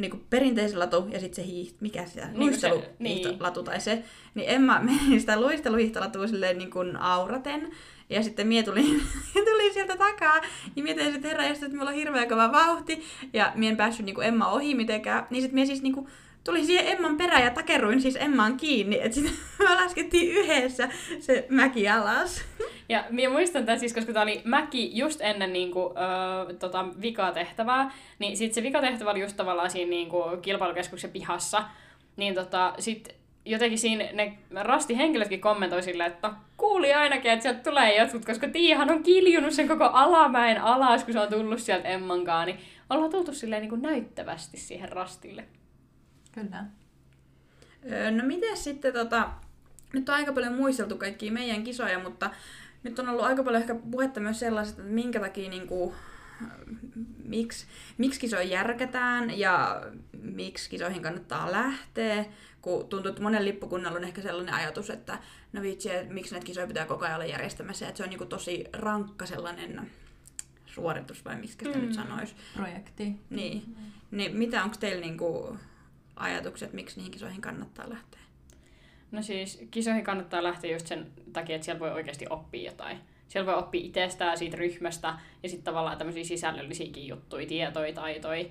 niinku perinteisen latu ja sitten se hiiht, mikä se, Niinku luisteluhiihtolatu niin. tai se, niin Emma meni sitä luisteluhiihtolatua silleen niin kuin auraten, ja sitten mie tulin, tulin sieltä takaa, ja mie tein sitten herra, että mulla on hirveä kova vauhti, ja mie en päässyt niin kuin Emma ohi mitenkään, niin sitten mie siis niin kuin tulin siihen Emman perään ja takerruin siis Emmaan kiinni, että sitten me laskettiin yhdessä se mäki alas. Ja minä muistan tämän siis, koska tämä oli mäki just ennen niin kuin, öö, tota, vikatehtävää, niin sitten se vikatehtävä oli just tavallaan siinä niin kuin, kilpailukeskuksen pihassa, niin tota, sitten jotenkin siinä ne rastihenkilötkin kommentoi silleen, että kuuli ainakin, että sieltä tulee jotkut, koska Tiihan on kiljunut sen koko alamäen alas, kun se on tullut sieltä Emmankaan, niin ollaan tultu silleen niin kuin näyttävästi siihen rastille. Kyllä. Öö, No miten sitten tota, nyt on aika paljon muisteltu kaikkia meidän kisoja, mutta nyt on ollut aika paljon ehkä puhetta myös sellaisesta, että minkä takia niin kuin, miksi, miksi kisoja järkätään ja miksi kisoihin kannattaa lähteä, kun tuntuu, että monen lippukunnalla on ehkä sellainen ajatus, että no vitsi, että miksi näitä kisoja pitää koko ajan olla järjestämässä, että se on niin kuin tosi rankka sellainen suoritus, vai miksi sitä mm. nyt sanoisi. Projekti. Niin. niin mitä onko teillä niinku ajatukset, miksi niihin kisoihin kannattaa lähteä? No siis kisoihin kannattaa lähteä just sen takia, että siellä voi oikeasti oppia jotain. Siellä voi oppia itsestään, siitä ryhmästä ja sitten tavallaan tämmöisiä sisällöllisiäkin juttuja, tietoja, taitoja.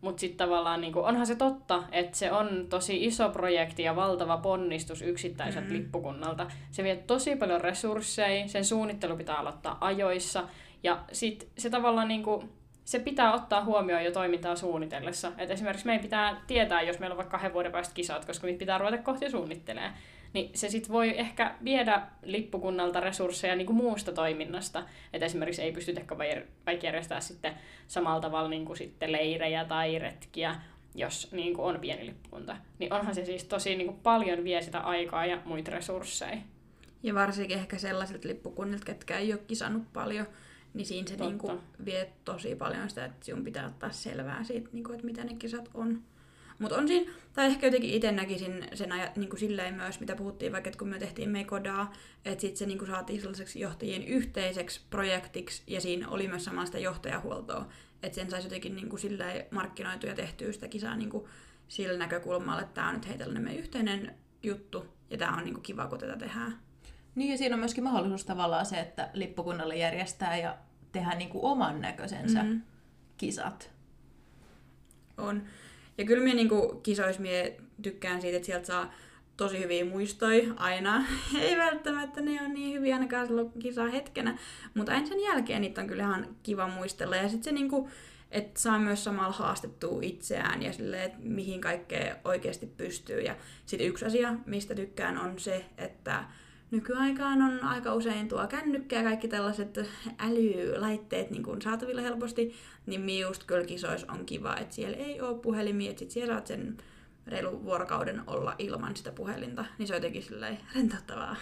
Mutta sitten tavallaan niinku, onhan se totta, että se on tosi iso projekti ja valtava ponnistus yksittäiseltä mm. lippukunnalta. Se vie tosi paljon resursseja, sen suunnittelu pitää aloittaa ajoissa. Ja sitten se tavallaan niinku, se pitää ottaa huomioon jo toimintaa suunnitellessa. Et esimerkiksi meidän pitää tietää, jos meillä on vaikka kahden vuoden päästä kisat, koska meitä pitää ruveta kohti suunnittelemaan. Niin se sitten voi ehkä viedä lippukunnalta resursseja niin kuin muusta toiminnasta. Et esimerkiksi ei pystytä vaikka järjestää sitten samalla tavalla niin kuin sitten leirejä tai retkiä, jos niin kuin on pieni lippukunta. Niin onhan se siis tosi niin kuin paljon vie sitä aikaa ja muita resursseja. Ja varsinkin ehkä sellaiset lippukunnilta, ketkä ei ole kisannut paljon, niin siinä se Totta. niinku vie tosi paljon sitä, että sinun pitää ottaa selvää siitä, niinku, että mitä ne kisat on. Mutta on siinä, tai ehkä jotenkin itse näkisin sen ajat, niin kuin silleen myös, mitä puhuttiin vaikka, että kun me tehtiin Mekodaa, että sitten se niin kuin saatiin sellaiseksi johtajien yhteiseksi projektiksi, ja siinä oli myös samalla sitä johtajahuoltoa, että sen saisi jotenkin niin kuin silleen markkinoitua ja tehtyä sitä kisaa niin kuin sillä näkökulmalla, että tämä on nyt hei tällainen meidän yhteinen juttu, ja tämä on niin kuin kiva, kun tätä tehdään. Niin ja siinä on myöskin mahdollisuus tavallaan se, että lippukunnalle järjestää ja tehdä niin kuin oman näköisensä Mhm. mm. kisat. On. Ja kyllä minä niinku kisoissa mie tykkään siitä, että sieltä saa tosi hyviä muistoja aina. Ei välttämättä ne ole niin hyviä ainakaan silloin kisaa hetkenä, mutta aina sen jälkeen niitä on kyllä ihan kiva muistella. Ja sitten se niinku, että saa myös samalla haastettua itseään ja sille, että mihin kaikkea oikeasti pystyy. Ja sitten yksi asia, mistä tykkään, on se, että nykyaikaan on aika usein tuo kännykkä ja kaikki tällaiset älylaitteet niin kuin saatavilla helposti, niin miust kyllä kisoissa on kiva, että siellä ei ole puhelimia, että sit siellä saat sen reilu vuorokauden olla ilman sitä puhelinta, niin se on jotenkin rentouttavaa.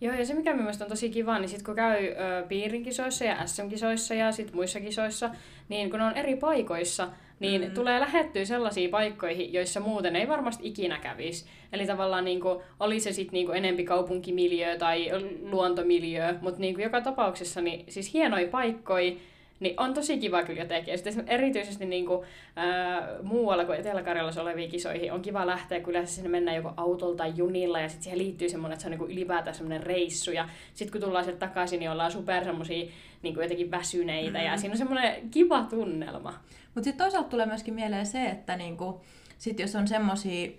Joo, ja se mikä mielestäni on tosi kiva, niin sit kun käy ö, ja SM-kisoissa ja sit muissa kisoissa, niin kun on eri paikoissa, niin Mm. mm. tulee lähettyä sellaisiin paikkoihin, joissa muuten ei varmasti ikinä kävisi. Eli tavallaan niin kuin, oli se sitten niin enempi kaupunkimiljö tai luontomiljö, mutta niin joka tapauksessa niin siis hienoja paikkoja, niin on tosi kiva kyllä jotenkin. Ja sitten erityisesti niin kuin, ää, muualla kuin Etelä-Karjalassa oleviin kisoihin on kiva lähteä, kun yleensä sinne mennään joko autolla tai junilla ja sitten siihen liittyy semmoinen, että se on niin kuin ylipäätään semmoinen reissu. Ja sitten kun tullaan sieltä takaisin, niin ollaan super semmoisia niin kuin jotenkin väsyneitä ja siinä on semmoinen kiva tunnelma. Mutta sitten toisaalta tulee myöskin mieleen se, että niinku, sit jos on semmoisia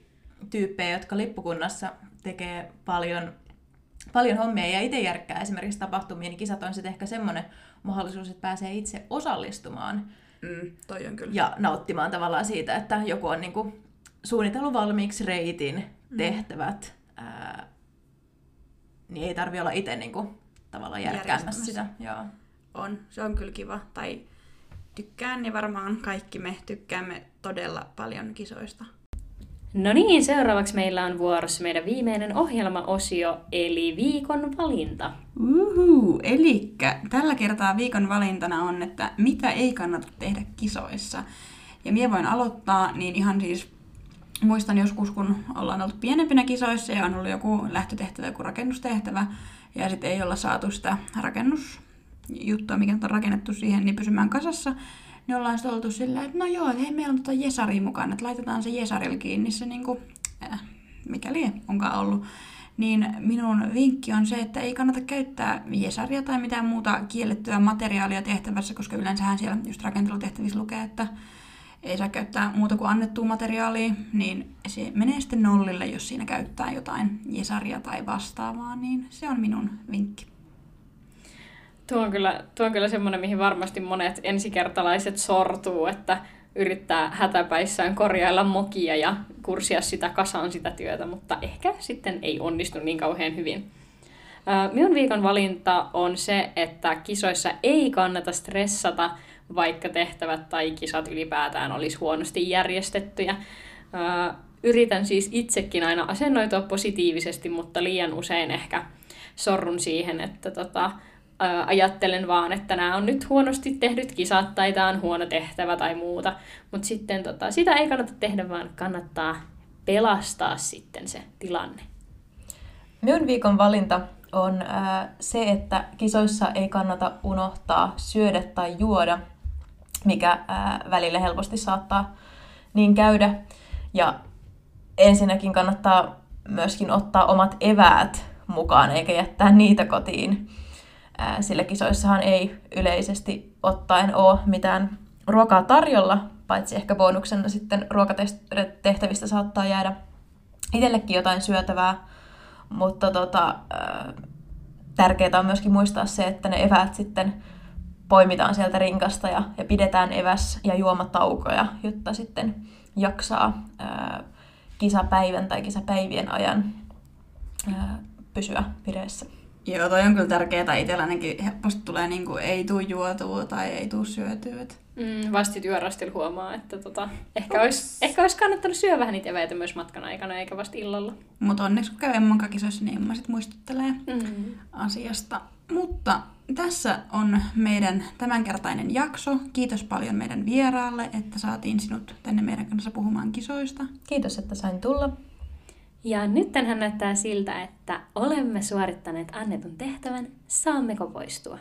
tyyppejä, jotka lippukunnassa tekee paljon, paljon hommia ja itse järkkää esimerkiksi tapahtumia, niin kisat on sitten ehkä semmoinen mahdollisuus, että pääsee itse osallistumaan Mm, toi on kyllä. ja nauttimaan tavallaan siitä, että joku on niinku suunnitellut valmiiksi reitin, tehtävät, ää, niin ei tarvi olla itse niinku, tavallaan järkkäämässä sitä. Joo. On, se on kyllä kiva. Tai tykkään ja varmaan kaikki me tykkäämme todella paljon kisoista. No niin, seuraavaksi meillä on vuorossa meidän viimeinen ohjelmaosio, eli viikon valinta. Uhu, elikkä tällä kertaa viikon valintana on, että mitä ei kannata tehdä kisoissa. Ja minä voin aloittaa, niin ihan siis muistan joskus, kun ollaan oltu pienempinä kisoissa ja on ollut joku lähtötehtävä, joku rakennustehtävä, ja sitten ei olla saatu sitä rakennusjuttua, mikä on rakennettu siihen, niin pysymään kasassa, niin ollaan sitten oltu silleen, että no joo, hei, meillä on tota Jesari mukana, että laitetaan se Jesarilla kiinni se niinku, äh, mikäli onkaan ollut. Niin minun vinkki on se, että ei kannata käyttää Jesaria tai mitään muuta kiellettyä materiaalia tehtävässä, koska yleensähän siellä just rakentelutehtävissä lukee, että ei saa käyttää muuta kuin annettua materiaalia, niin se menee sitten nollille, jos siinä käyttää jotain jesaria tai vastaavaa, niin se on minun vinkki. Tuo on kyllä, tuo on kyllä semmoinen, mihin varmasti monet ensikertalaiset sortuu, että yrittää hätäpäissään korjailla mokia ja kurssia sitä kasaan sitä työtä, mutta ehkä sitten ei onnistu niin kauhean hyvin. Minun viikon valinta on se, että kisoissa ei kannata stressata, vaikka tehtävät tai kisat ylipäätään olisi huonosti järjestettyjä. Yritän siis itsekin aina asennoitua positiivisesti, mutta liian usein ehkä sorrun siihen, että tota, ajattelen vaan, että nämä on nyt huonosti tehdyt kisat tai tämä on huono tehtävä tai muuta. Mutta sitten tota, sitä ei kannata tehdä, vaan kannattaa pelastaa sitten se tilanne. Minun viikon valinta on äh, se, että kisoissa ei kannata unohtaa syödä tai juoda, mikä äh, välillä helposti saattaa niin käydä. Ja ensinnäkin kannattaa myöskin ottaa omat eväät mukaan, eikä jättää niitä kotiin sillä kisoissahan ei yleisesti ottaen ole mitään ruokaa tarjolla, paitsi ehkä bonuksena sitten ruokatehtävistä saattaa jäädä itsellekin jotain syötävää, mutta tota, tärkeää on myöskin muistaa se, että ne eväät sitten poimitaan sieltä rinkasta ja, ja pidetään eväs- ja juomataukoja, jotta sitten jaksaa ää, kisapäivän tai kisapäivien ajan ää, pysyä vireessä. Joo, toi on kyllä tärkeää. Itsellänikin helposti tulee niin kuin, ei tuu juotua tai ei tuu syötyä. Mm, vasti työrastilla huomaa, että tota, ehkä, olisi, ehkä olisi kannattanut syödä vähän niitä eväitä myös matkan aikana, eikä vasta illalla. Mutta onneksi kun käy Emman kakisoissa, niin Emma sitten muistuttelee mm. asiasta. Mutta tässä on meidän tämänkertainen jakso. Kiitos paljon meidän vieraalle, että saatiin sinut tänne meidän kanssa puhumaan kisoista. Kiitos, että sain tulla. Ja nyt näyttää siltä, että olemme suorittaneet annetun tehtävän. Saammeko poistua?